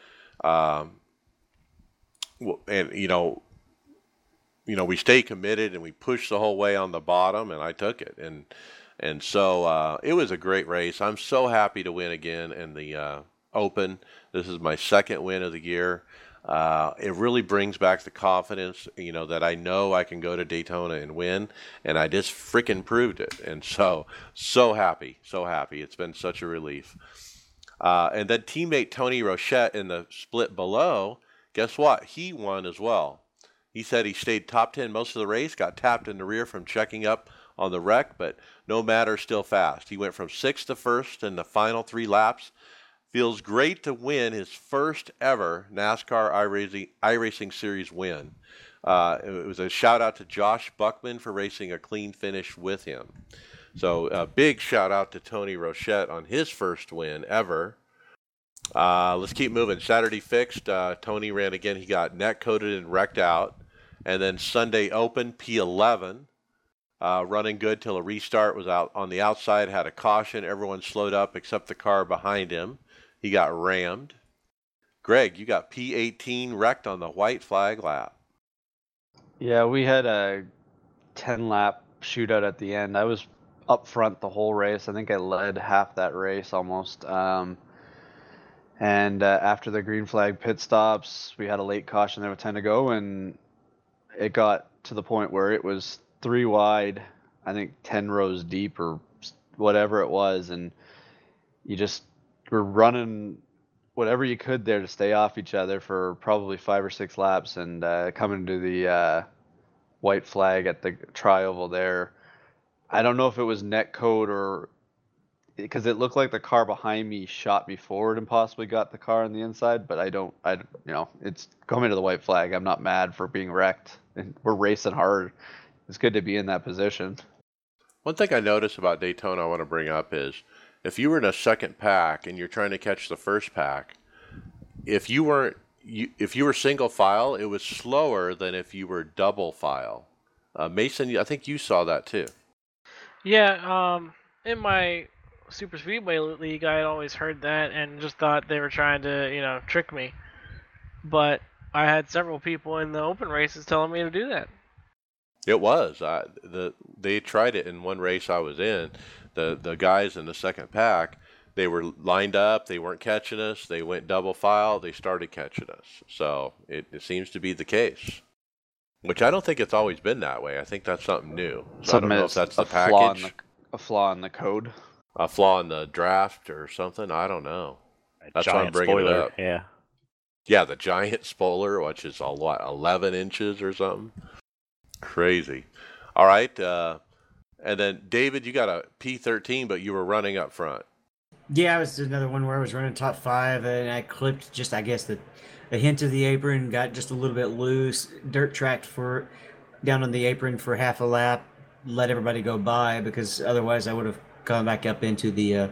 [SPEAKER 1] Um, and you know, you know, we stay committed and we push the whole way on the bottom, and I took it, and and so uh, it was a great race. I'm so happy to win again in the uh, Open. This is my second win of the year. Uh, it really brings back the confidence, you know, that I know I can go to Daytona and win, and I just freaking proved it. And so, so happy, so happy. It's been such a relief. Uh, and then teammate Tony Rochette in the split below, guess what? He won as well. He said he stayed top 10 most of the race, got tapped in the rear from checking up on the wreck, but no matter, still fast. He went from sixth to first in the final three laps. Feels great to win his first ever NASCAR iRacing, iRacing Series win. Uh, it was a shout out to Josh Buckman for racing a clean finish with him. So a big shout out to Tony Rochette on his first win ever. Uh, let's keep moving. Saturday fixed. Uh, Tony ran again. He got net coated and wrecked out. And then Sunday open P11. Uh, running good till a restart was out on the outside. Had a caution. Everyone slowed up except the car behind him. He got rammed. Greg, you got P18 wrecked on the white flag lap.
[SPEAKER 2] Yeah, we had a 10 lap shootout at the end. I was up front the whole race. I think I led half that race almost. Um, and uh, after the green flag pit stops, we had a late caution there with 10 to go, and it got to the point where it was three wide, I think 10 rows deep or whatever it was. And you just were running whatever you could there to stay off each other for probably five or six laps and uh, coming to the uh, white flag at the tri-oval there. I don't know if it was net code or because it looked like the car behind me shot me forward and possibly got the car on the inside, but I don't, I, you know, it's coming to the white flag. I'm not mad for being wrecked. And we're racing hard. It's good to be in that position.
[SPEAKER 1] One thing I noticed about Daytona I want to bring up is if you were in a second pack and you're trying to catch the first pack, if you weren't you, if you were single file, it was slower than if you were double file. Uh, Mason, I think you saw that too.
[SPEAKER 5] Yeah, um, in my super speedway league, I had always heard that and just thought they were trying to, you know, trick me. But I had several people in the open races telling me to do that.
[SPEAKER 1] It was. I, the they tried it in one race I was in. The the guys in the second pack, they were lined up. They weren't catching us. They went double file. They started catching us. So it, it seems to be the case. Which I don't think it's always been that way. I think that's something new. So I don't know if that's the
[SPEAKER 2] a flaw in
[SPEAKER 1] package,
[SPEAKER 2] the, a flaw in the code.
[SPEAKER 1] a flaw in the draft, or something. I don't know.
[SPEAKER 6] A
[SPEAKER 1] That's why I'm
[SPEAKER 6] giant
[SPEAKER 1] bringing it up.
[SPEAKER 6] Yeah.
[SPEAKER 1] Yeah, the giant spoiler, which is a lot 11 inches or something. Crazy. All right. Uh, and then David, you got a P13, but you were running up front.
[SPEAKER 3] Yeah, it was another one where I was running top five and I clipped just, I guess, the a hint of the apron, got just a little bit loose, dirt tracked for down on the apron for half a lap, let everybody go by because otherwise I would have gone back up into the uh,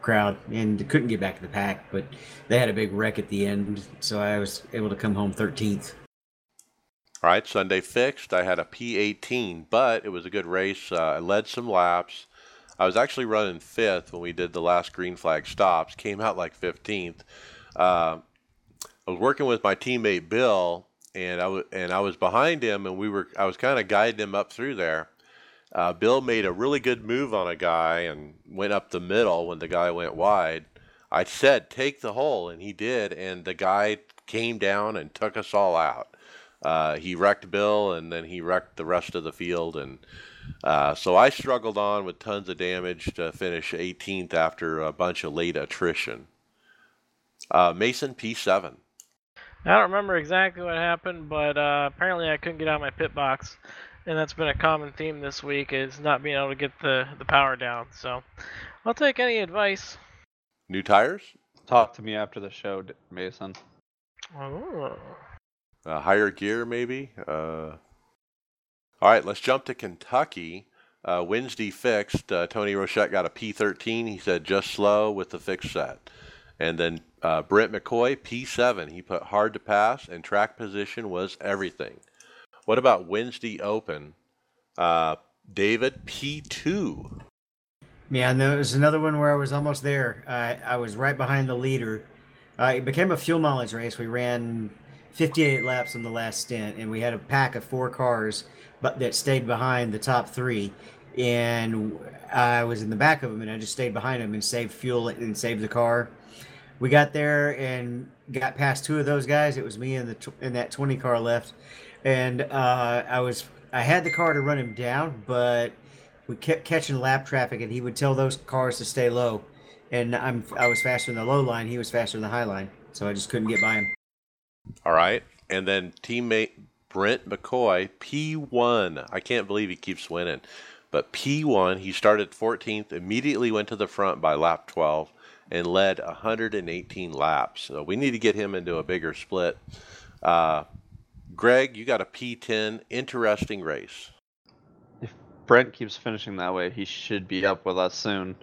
[SPEAKER 3] crowd and couldn't get back to the pack. But they had a big wreck at the end, so I was able to come home 13th.
[SPEAKER 1] All right, Sunday fixed. I had a P18, but it was a good race. Uh, I led some laps. I was actually running fifth when we did the last green flag stops. Came out like 15th. Uh, I was working with my teammate Bill, and I w- and I was behind him, and we were I was kind of guiding him up through there. Uh, Bill made a really good move on a guy and went up the middle when the guy went wide. I said take the hole, and he did, and the guy came down and took us all out. Uh, he wrecked Bill, and then he wrecked the rest of the field, and uh, so I struggled on with tons of damage to finish 18th after a bunch of late attrition. Uh, Mason P7.
[SPEAKER 5] I don't remember exactly what happened, but uh, apparently I couldn't get out of my pit box, and that's been a common theme this week is not being able to get the the power down. So I'll take any advice.
[SPEAKER 1] New tires?
[SPEAKER 2] Talk to me after the show, Mason.
[SPEAKER 5] Oh.
[SPEAKER 1] Uh, higher gear, maybe? Uh, all right, let's jump to Kentucky. Uh, Wednesday fixed. Uh, Tony Rochette got a P13. He said just slow with the fixed set. And then uh, Brent McCoy, P7. He put hard to pass, and track position was everything. What about Wednesday Open? Uh, David, P2.
[SPEAKER 3] Yeah, and there was another one where I was almost there. I I was right behind the leader. Uh, it became a fuel mileage race. We ran 58 laps on the last stint, and we had a pack of four cars, but that stayed behind the top three. And I was in the back of them, and I just stayed behind them and saved fuel and saved the car. We got there and got past two of those guys. It was me and the and that 20 car left, and uh, I was I had the car to run him down, but we kept catching lap traffic, and he would tell those cars to stay low. And I'm I was faster in the low line, he was faster in the high line, so I just couldn't get by him.
[SPEAKER 1] All right. And then teammate Brent McCoy, P1. I can't believe he keeps winning. But P1, he started 14th, immediately went to the front by lap 12, and led 118 laps. So we need to get him into a bigger split. Uh, Greg, you got a P10. Interesting race.
[SPEAKER 2] If Brent keeps finishing that way, he should be up with us soon.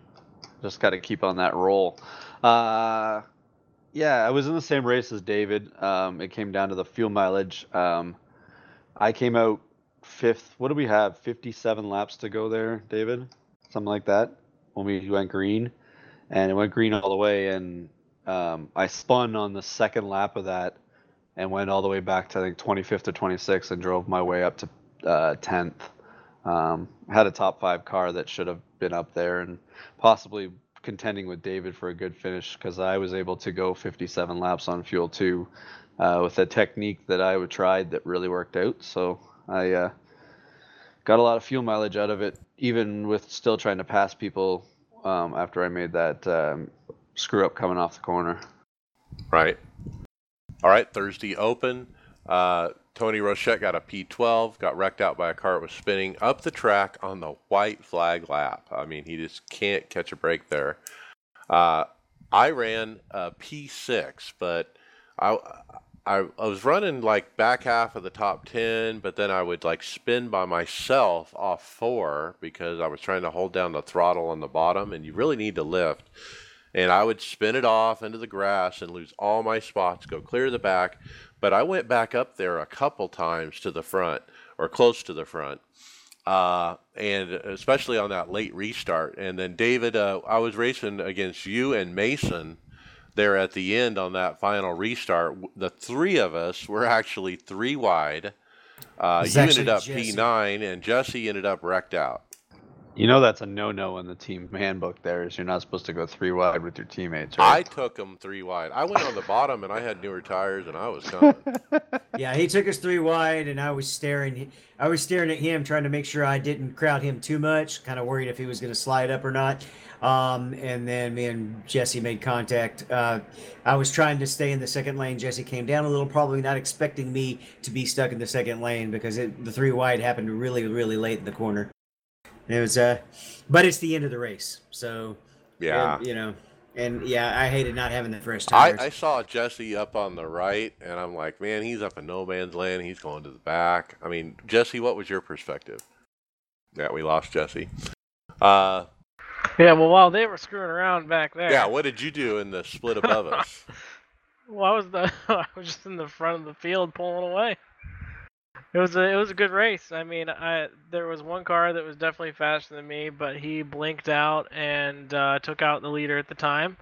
[SPEAKER 2] Just got to keep on that roll. Uh, yeah, I was in the same race as David. Um, it came down to the fuel mileage. Um, I came out fifth. What do we have? 57 laps to go there, David? Something like that when we went green. And it went green all the way. And um, I spun on the second lap of that and went all the way back to, I think, 25th or 26th and drove my way up to uh, 10th. Um, had a top five car that should have been up there and possibly contending with David for a good finish because I was able to go 57 laps on fuel two uh, with a technique that I tried that really worked out. So I uh, got a lot of fuel mileage out of it, even with still trying to pass people um, after I made that um, screw up coming off the corner.
[SPEAKER 1] Right. All right, Thursday Open. Uh, Tony Rochette got a P12, got wrecked out by a car that was spinning up the track on the white flag lap. I mean, he just can't catch a break there. Uh, I ran a P6, but I, I I was running like back half of the top 10, but then I would like spin by myself off four because I was trying to hold down the throttle on the bottom, and you really need to lift and I would spin it off into the grass and lose all my spots, go clear the back. But I went back up there a couple times to the front or close to the front. uh, and especially on that late restart. And then David, uh, I was racing against you and Mason there at the end on that final restart. The three of us were actually three wide. Uh, you ended up
[SPEAKER 3] Jesse.
[SPEAKER 1] P9, and Jesse ended up wrecked out.
[SPEAKER 2] You know that's a no-no in the team handbook. There is you're not supposed to go three wide with your teammates.
[SPEAKER 1] I took them three wide. I went on the bottom, and I had newer tires, and I was coming.
[SPEAKER 3] Yeah, he took us three wide, and I was staring. I was staring at him, trying to make sure I didn't crowd him too much. Kind of worried if he was going to slide up or not. Um, and then me and Jesse made contact. Uh, I was trying to stay in the second lane. Jesse came down a little, probably not expecting me to be stuck in the second lane because it, the three wide happened really, really late in the corner. It was, uh, but it's the end of the race, so
[SPEAKER 1] Yeah.
[SPEAKER 3] and, you know, and yeah, I hated not having the fresh
[SPEAKER 1] I. I saw Jesse up on the right, and I'm like, man, he's up in no man's land. He's going to the back. I mean, Jesse, what was your perspective? Yeah, we lost Jesse. Uh,
[SPEAKER 5] Yeah, well, while they were screwing around back there,
[SPEAKER 1] yeah, what did you do in the split above us?
[SPEAKER 5] well, I was the I was just in the front of the field pulling away. It was a it was a good race. I mean, I there was one car that was definitely faster than me, but he blinked out and uh, took out the leader at the time.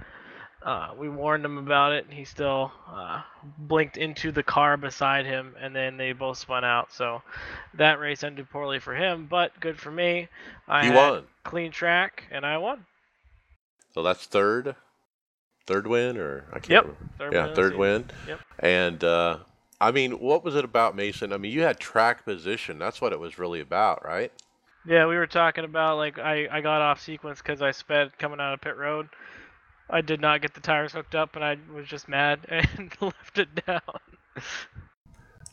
[SPEAKER 5] Uh, we warned him about it, and he still uh, blinked into the car beside him, and then they both spun out. So that race ended poorly for him, but good for me. I
[SPEAKER 1] won.
[SPEAKER 5] clean track, and I won.
[SPEAKER 1] So that's third, third win, or I can't
[SPEAKER 5] Yep,
[SPEAKER 1] remember.
[SPEAKER 5] Third
[SPEAKER 1] yeah,
[SPEAKER 5] win
[SPEAKER 1] third win.
[SPEAKER 5] Yep.
[SPEAKER 1] And uh, I mean, what was it about Mason? I mean, you had track position. That's what it was really about, right?
[SPEAKER 5] Yeah, we were talking about like I, I got off sequence because I sped coming out of pit road. I did not get the tires hooked up, and I was just mad and left it down.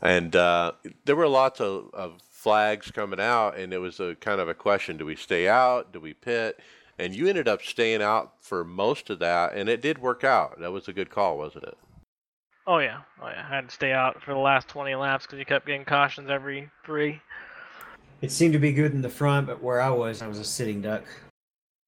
[SPEAKER 1] And uh, there were lots of, of flags coming out, and it was a kind of a question: Do we stay out? Do we pit? And you ended up staying out for most of that, and it did work out. That was a good call, wasn't it?
[SPEAKER 5] Oh yeah, oh yeah. I had to stay out for the last 20 laps because you kept getting cautions every three.
[SPEAKER 3] It seemed to be good in the front, but where I was, I was a sitting duck.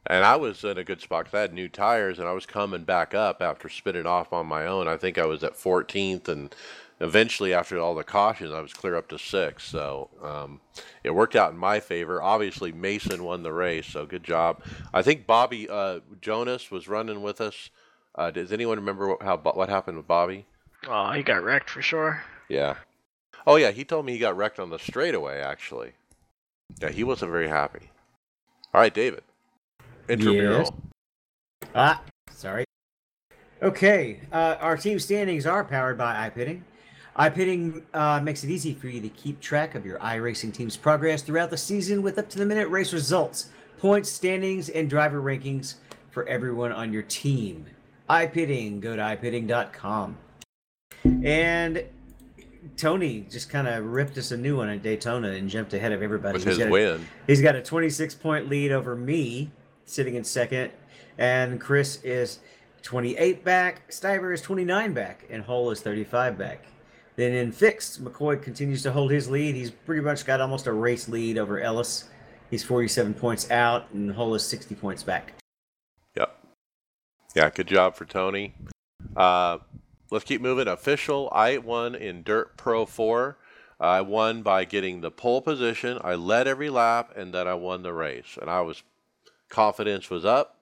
[SPEAKER 1] And I was in a good spot because I had new tires, and I was coming back up after spinning off on my own. I think I was at 14th, and eventually, after all the cautions, I was clear up to sixth. So um, it worked out in my favor. Obviously, Mason won the race, so good job. I think Bobby uh, Jonas was running with us. Uh, does anyone remember what, how what happened with Bobby?
[SPEAKER 5] Oh, he got wrecked for sure.
[SPEAKER 1] Yeah. Oh yeah, he told me he got wrecked on the straightaway. Actually, yeah, he wasn't very happy. All right, David. Intramural.
[SPEAKER 3] Yes. Ah, sorry. Okay, uh, our team standings are powered by iPitting. iPitting uh, makes it easy for you to keep track of your iRacing team's progress throughout the season with up to the minute race results, points, standings, and driver rankings for everyone on your team. iPitting, go to iPitting.com. And Tony just kind of ripped us a new one at Daytona and jumped ahead of everybody.
[SPEAKER 1] with
[SPEAKER 3] He's
[SPEAKER 1] his
[SPEAKER 3] got a-
[SPEAKER 1] win.
[SPEAKER 3] He's got a 26 point lead over me, sitting in second, and Chris is 28 back, Stiver is 29 back, and Hole is 35 back. Then in fixed, McCoy continues to hold his lead. He's pretty much got almost a race lead over Ellis. He's 47 points out, and Hole is 60 points back.
[SPEAKER 1] Yep. Yeah, good job for Tony. Uh, let's keep moving. Official, I won in Dirt Pro 4. I won by getting the pole position. I led every lap, and then I won the race. And I was confidence was up.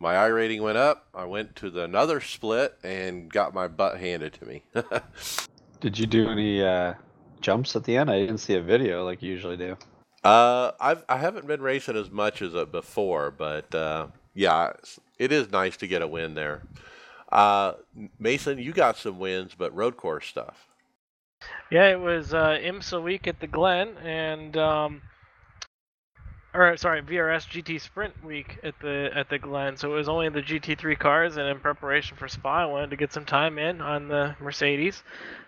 [SPEAKER 1] My iRating went up. I went to the another split and got my butt handed to me.
[SPEAKER 2] Did you do any uh, jumps at the end? I didn't see a video like you usually do.
[SPEAKER 1] Uh, I've I haven't been racing as much as uh, before, but uh, yeah, it is nice to get a win there. Uh, Mason, you got some wins, but road course stuff.
[SPEAKER 5] Yeah, it was uh, IMSA week at the Glen, and um, or sorry, VRS GT Sprint week at the at the Glen. So it was only the GT3 cars, and in preparation for Spa, I wanted to get some time in on the Mercedes.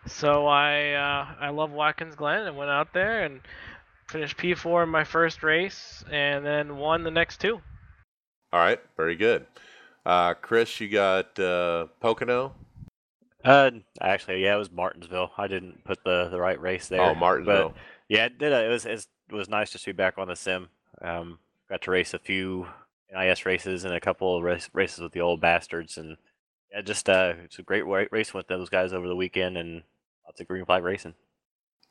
[SPEAKER 5] So I uh, I love Watkins Glen and went out there and finished P4 in my first race, and then won the next two.
[SPEAKER 1] All right, very good. Uh, Chris, you got uh, Pocono.
[SPEAKER 6] Uh, actually, yeah, it was Martinsville. I didn't put the, the right race there.
[SPEAKER 1] Oh,
[SPEAKER 6] but
[SPEAKER 1] Martinsville.
[SPEAKER 6] yeah, it did. uh, It was it was nice just to be back on the sim. Um, got to race a few NIS races and a couple of race, races with the old bastards, and yeah, just uh, it's a great race with those guys over the weekend and lots of green flag racing.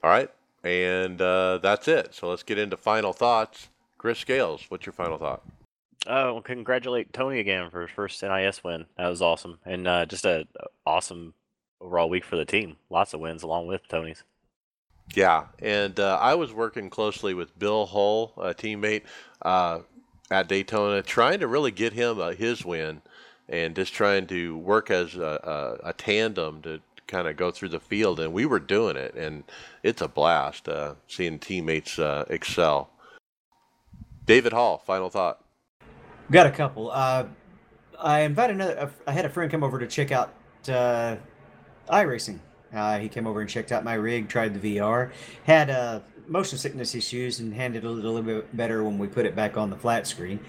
[SPEAKER 1] All right, And uh, that's it. So let's get into final thoughts. Chris Scales, what's your final thought?
[SPEAKER 6] Oh, well, congratulate Tony again for his first NIS win. That was awesome, and uh, just a awesome overall week for the team. Lots of wins along with Tony's.
[SPEAKER 1] Yeah, and uh, I was working closely with Bill Hull, a teammate uh, at Daytona, trying to really get him uh, his win, and just trying to work as a, a, a tandem to kind of go through the field. And we were doing it, and it's a blast uh, seeing teammates uh, excel. David Hall, final thought.
[SPEAKER 3] Got a couple. Uh, I invited another. I had a friend come over to check out uh, iRacing. Uh, he came over and checked out my rig, tried the VR, had uh, motion sickness issues, and handled it a little bit better when we put it back on the flat screen.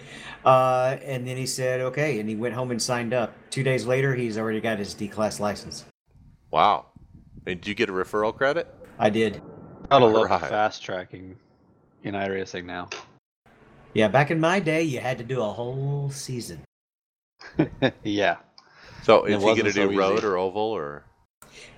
[SPEAKER 3] Uh, and then he said, "Okay," and he went home and signed up. Two days later, he's already got his D class license.
[SPEAKER 1] Wow! And did you get a referral credit?
[SPEAKER 3] I did.
[SPEAKER 2] Gotta love
[SPEAKER 1] Right.
[SPEAKER 2] the fast tracking in iRacing now.
[SPEAKER 3] Yeah, back in my day, you had to do a whole season.
[SPEAKER 2] yeah.
[SPEAKER 1] So is he going to
[SPEAKER 2] so
[SPEAKER 1] do road
[SPEAKER 2] easy.
[SPEAKER 1] or oval or?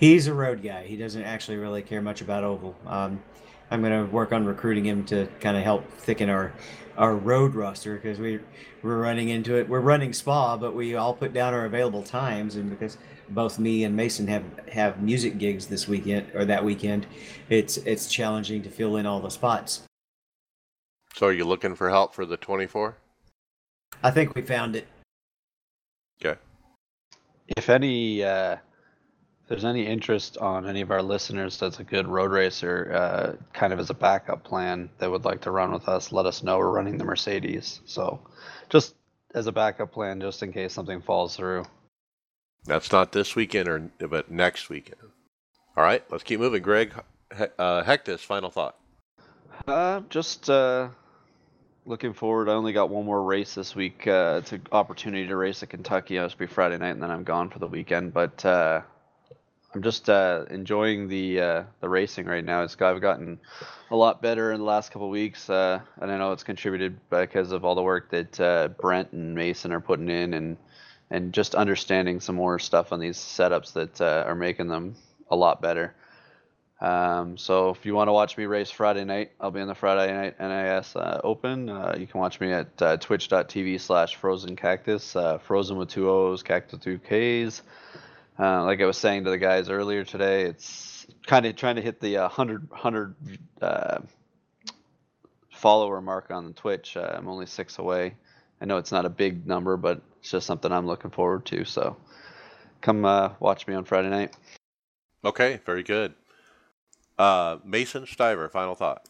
[SPEAKER 3] He's a road guy. He doesn't actually really care much about oval. Um, I'm going to work on recruiting him to kind of help thicken our our road roster because we we're running into it. We're running spa, but we all put down our available times, and because both me and Mason have have music gigs this weekend or that weekend, it's it's challenging to fill in all the spots.
[SPEAKER 1] So are you looking for help for the 24?
[SPEAKER 3] I think we found it.
[SPEAKER 1] Okay.
[SPEAKER 2] If any, uh, if there's any interest on any of our listeners that's a good road racer, uh, kind of as a backup plan that would like to run with us, let us know. We're running the Mercedes, so just as a backup plan, just in case something falls through.
[SPEAKER 1] That's not this weekend or but next weekend. All right, let's keep moving. Greg, He- uh, Hecktus, final thought.
[SPEAKER 2] Uh, just uh, looking forward. I only got one more race this week. Uh, it's an opportunity to race at Kentucky. It's be Friday night, and then I'm gone for the weekend. But uh, I'm just uh, enjoying the uh, the racing right now. It's I've gotten a lot better in the last couple weeks, uh, and I know it's contributed because of all the work that uh, Brent and Mason are putting in, and and just understanding some more stuff on these setups that uh, are making them a lot better. Um, so if you want to watch me race Friday night, I'll be in the Friday night NIS uh, Open. Uh, you can watch me at uh, twitch.tv slash frozen cactus, uh, frozen with two O's, cactus two K's. Uh, like I was saying to the guys earlier today, it's kind of trying to hit the uh, 100, 100 uh, follower mark on the Twitch. I'm only six away. I know it's not a big number, but it's just something I'm looking forward to. So come watch me on Friday night.
[SPEAKER 1] Okay, very good. Uh, Mason Stiver, final thought.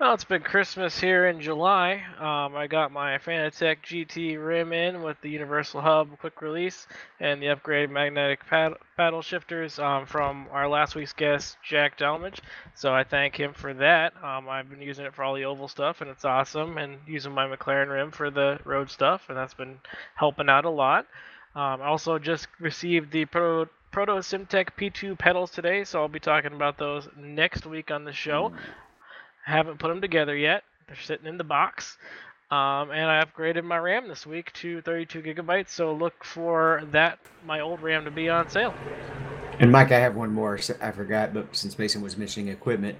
[SPEAKER 5] Well, it's been Christmas here in July. Um, I got my Fanatec GT rim in with the Universal Hub quick release and the upgraded magnetic pad- paddle shifters um, from our last week's guest, Jack Delmage. So I thank him for that. Um, I've been using it for all the oval stuff, and it's awesome, and using my McLaren rim for the road stuff, and that's been helping out a lot. Um, I also just received the Pro Proto Simtech P2 pedals today, so I'll be talking about those next week on the show. Haven't put them together yet. They're sitting in the box. Um, and I upgraded my RAM this week to 32 gigabytes, so look for that my old RAM to be on sale.
[SPEAKER 3] And Mike, I have one more. I forgot, but since Mason was mentioning equipment,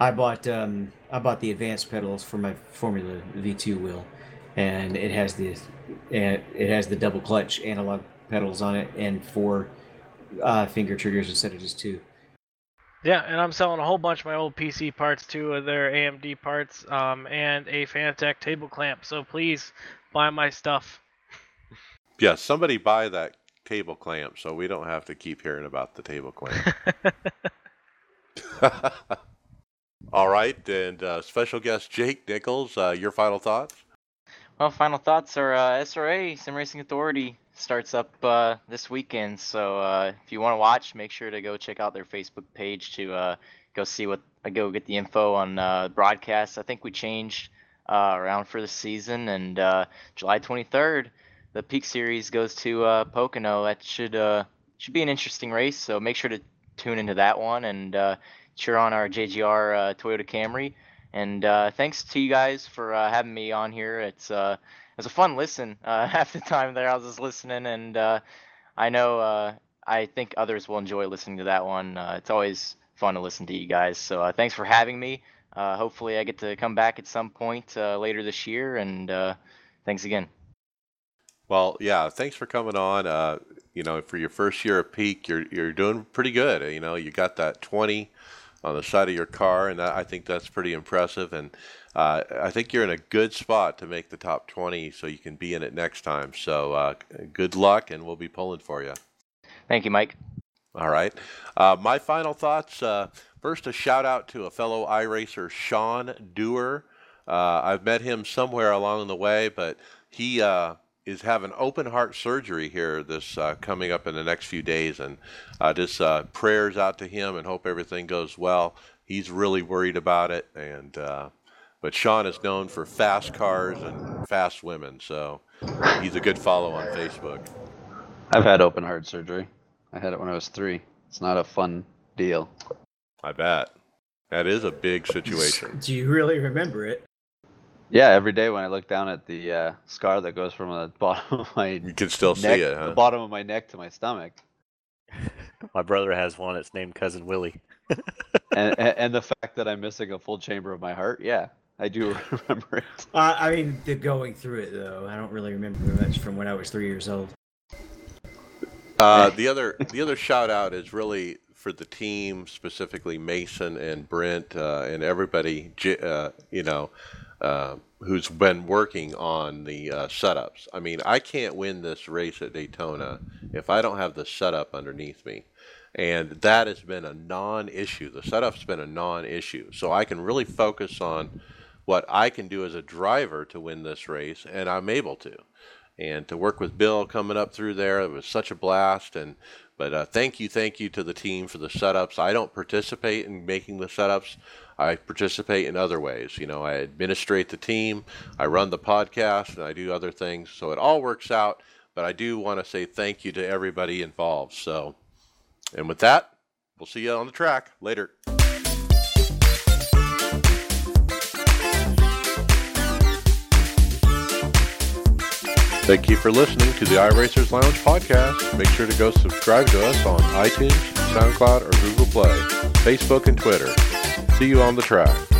[SPEAKER 3] I bought um, I bought the advanced pedals for my Formula V2 wheel, and it has the it has the double clutch analog pedals on it and four uh, finger triggers instead of just two.
[SPEAKER 5] Yeah, and I'm selling a whole bunch of my old PC parts too, of their AMD parts, um, and a Fanatec table clamp. So please buy my stuff.
[SPEAKER 1] Yeah, somebody buy that table clamp so we don't have to keep hearing about the table clamp. All right, and uh, special guest Jake Nichols, uh, your final thoughts?
[SPEAKER 4] Well, final thoughts are uh, SRA Sim Racing Authority starts up uh, this weekend. So uh, if you want to watch, make sure to go check out their Facebook page to uh, go see what uh, go get the info on uh, broadcasts. I think we changed around for the season, and July 23rd, the Peak Series goes to Pocono. That should should be an interesting race. So make sure to tune into that one and cheer on our JGR Toyota Camry. And uh, thanks to you guys for uh, having me on here. It's uh, it was a fun listen. Uh, half the time there, I was just listening, and uh, I know uh, I think others will enjoy listening to that one. It's always fun to listen to you guys. So thanks for having me. Hopefully, I get to come back at some point later this year. And thanks again.
[SPEAKER 1] Well, yeah, thanks for coming on. You know, for your first year of Peak, you're you're doing pretty good. You know, you got that 20 on the side of your car, and I think that's pretty impressive. And uh, I think you're in a good spot to make the top 20, so you can be in it next time. So uh, good luck, and we'll be pulling for you.
[SPEAKER 4] Thank you, Mike.
[SPEAKER 1] All right. Uh, my final thoughts. Uh, first, a shout out to a fellow iRacer, Sean Dewar. Uh, I've met him somewhere along the way, but he uh, is having open heart surgery here this uh, coming up in the next few days, and uh, just uh, prayers out to him and hope everything goes well. He's really worried about it, and uh, but Sean is known for fast cars and fast women, so he's a good follow on Facebook.
[SPEAKER 2] I've had open heart surgery. I had it when I was three. It's not a fun deal.
[SPEAKER 1] I bet that is a big situation.
[SPEAKER 3] Do you really remember it?
[SPEAKER 2] Yeah, every day when I look down at the uh, scar that goes from the bottom of my
[SPEAKER 1] You can still
[SPEAKER 2] neck,
[SPEAKER 1] see it, huh?
[SPEAKER 2] the bottom of my neck to my stomach,
[SPEAKER 6] My brother has one. It's named Cousin Willie.
[SPEAKER 2] and, and and the fact that I'm missing a full chamber of my heart, yeah, I do remember it.
[SPEAKER 3] Uh, I mean, the going through it though, I don't really remember much from when I was three years old.
[SPEAKER 1] Uh, the other the other shout out is really for the team, specifically Mason and Brent uh, and everybody, uh, you know, uh, who's been working on the uh, setups. I mean, I can't win this race at Daytona if I don't have the setup underneath me. And that has been a non issue. The setup's been a non issue. So I can really focus on what I can do as a driver to win this race, and I'm able to and to work with Bill coming up through there. It was such a blast. And but uh, thank you, thank you to the team for the setups. I don't participate in making the setups. I participate in other ways. You know, I administrate the team, I run the podcast, and I do other things. So it all works out. But I do want to say thank you to everybody involved. So, and with that, we'll see you on the track later. Thank you for listening to the iRacers Lounge podcast. Make sure to go subscribe to us on iTunes, SoundCloud, or Google Play, Facebook, and Twitter. See you on the track.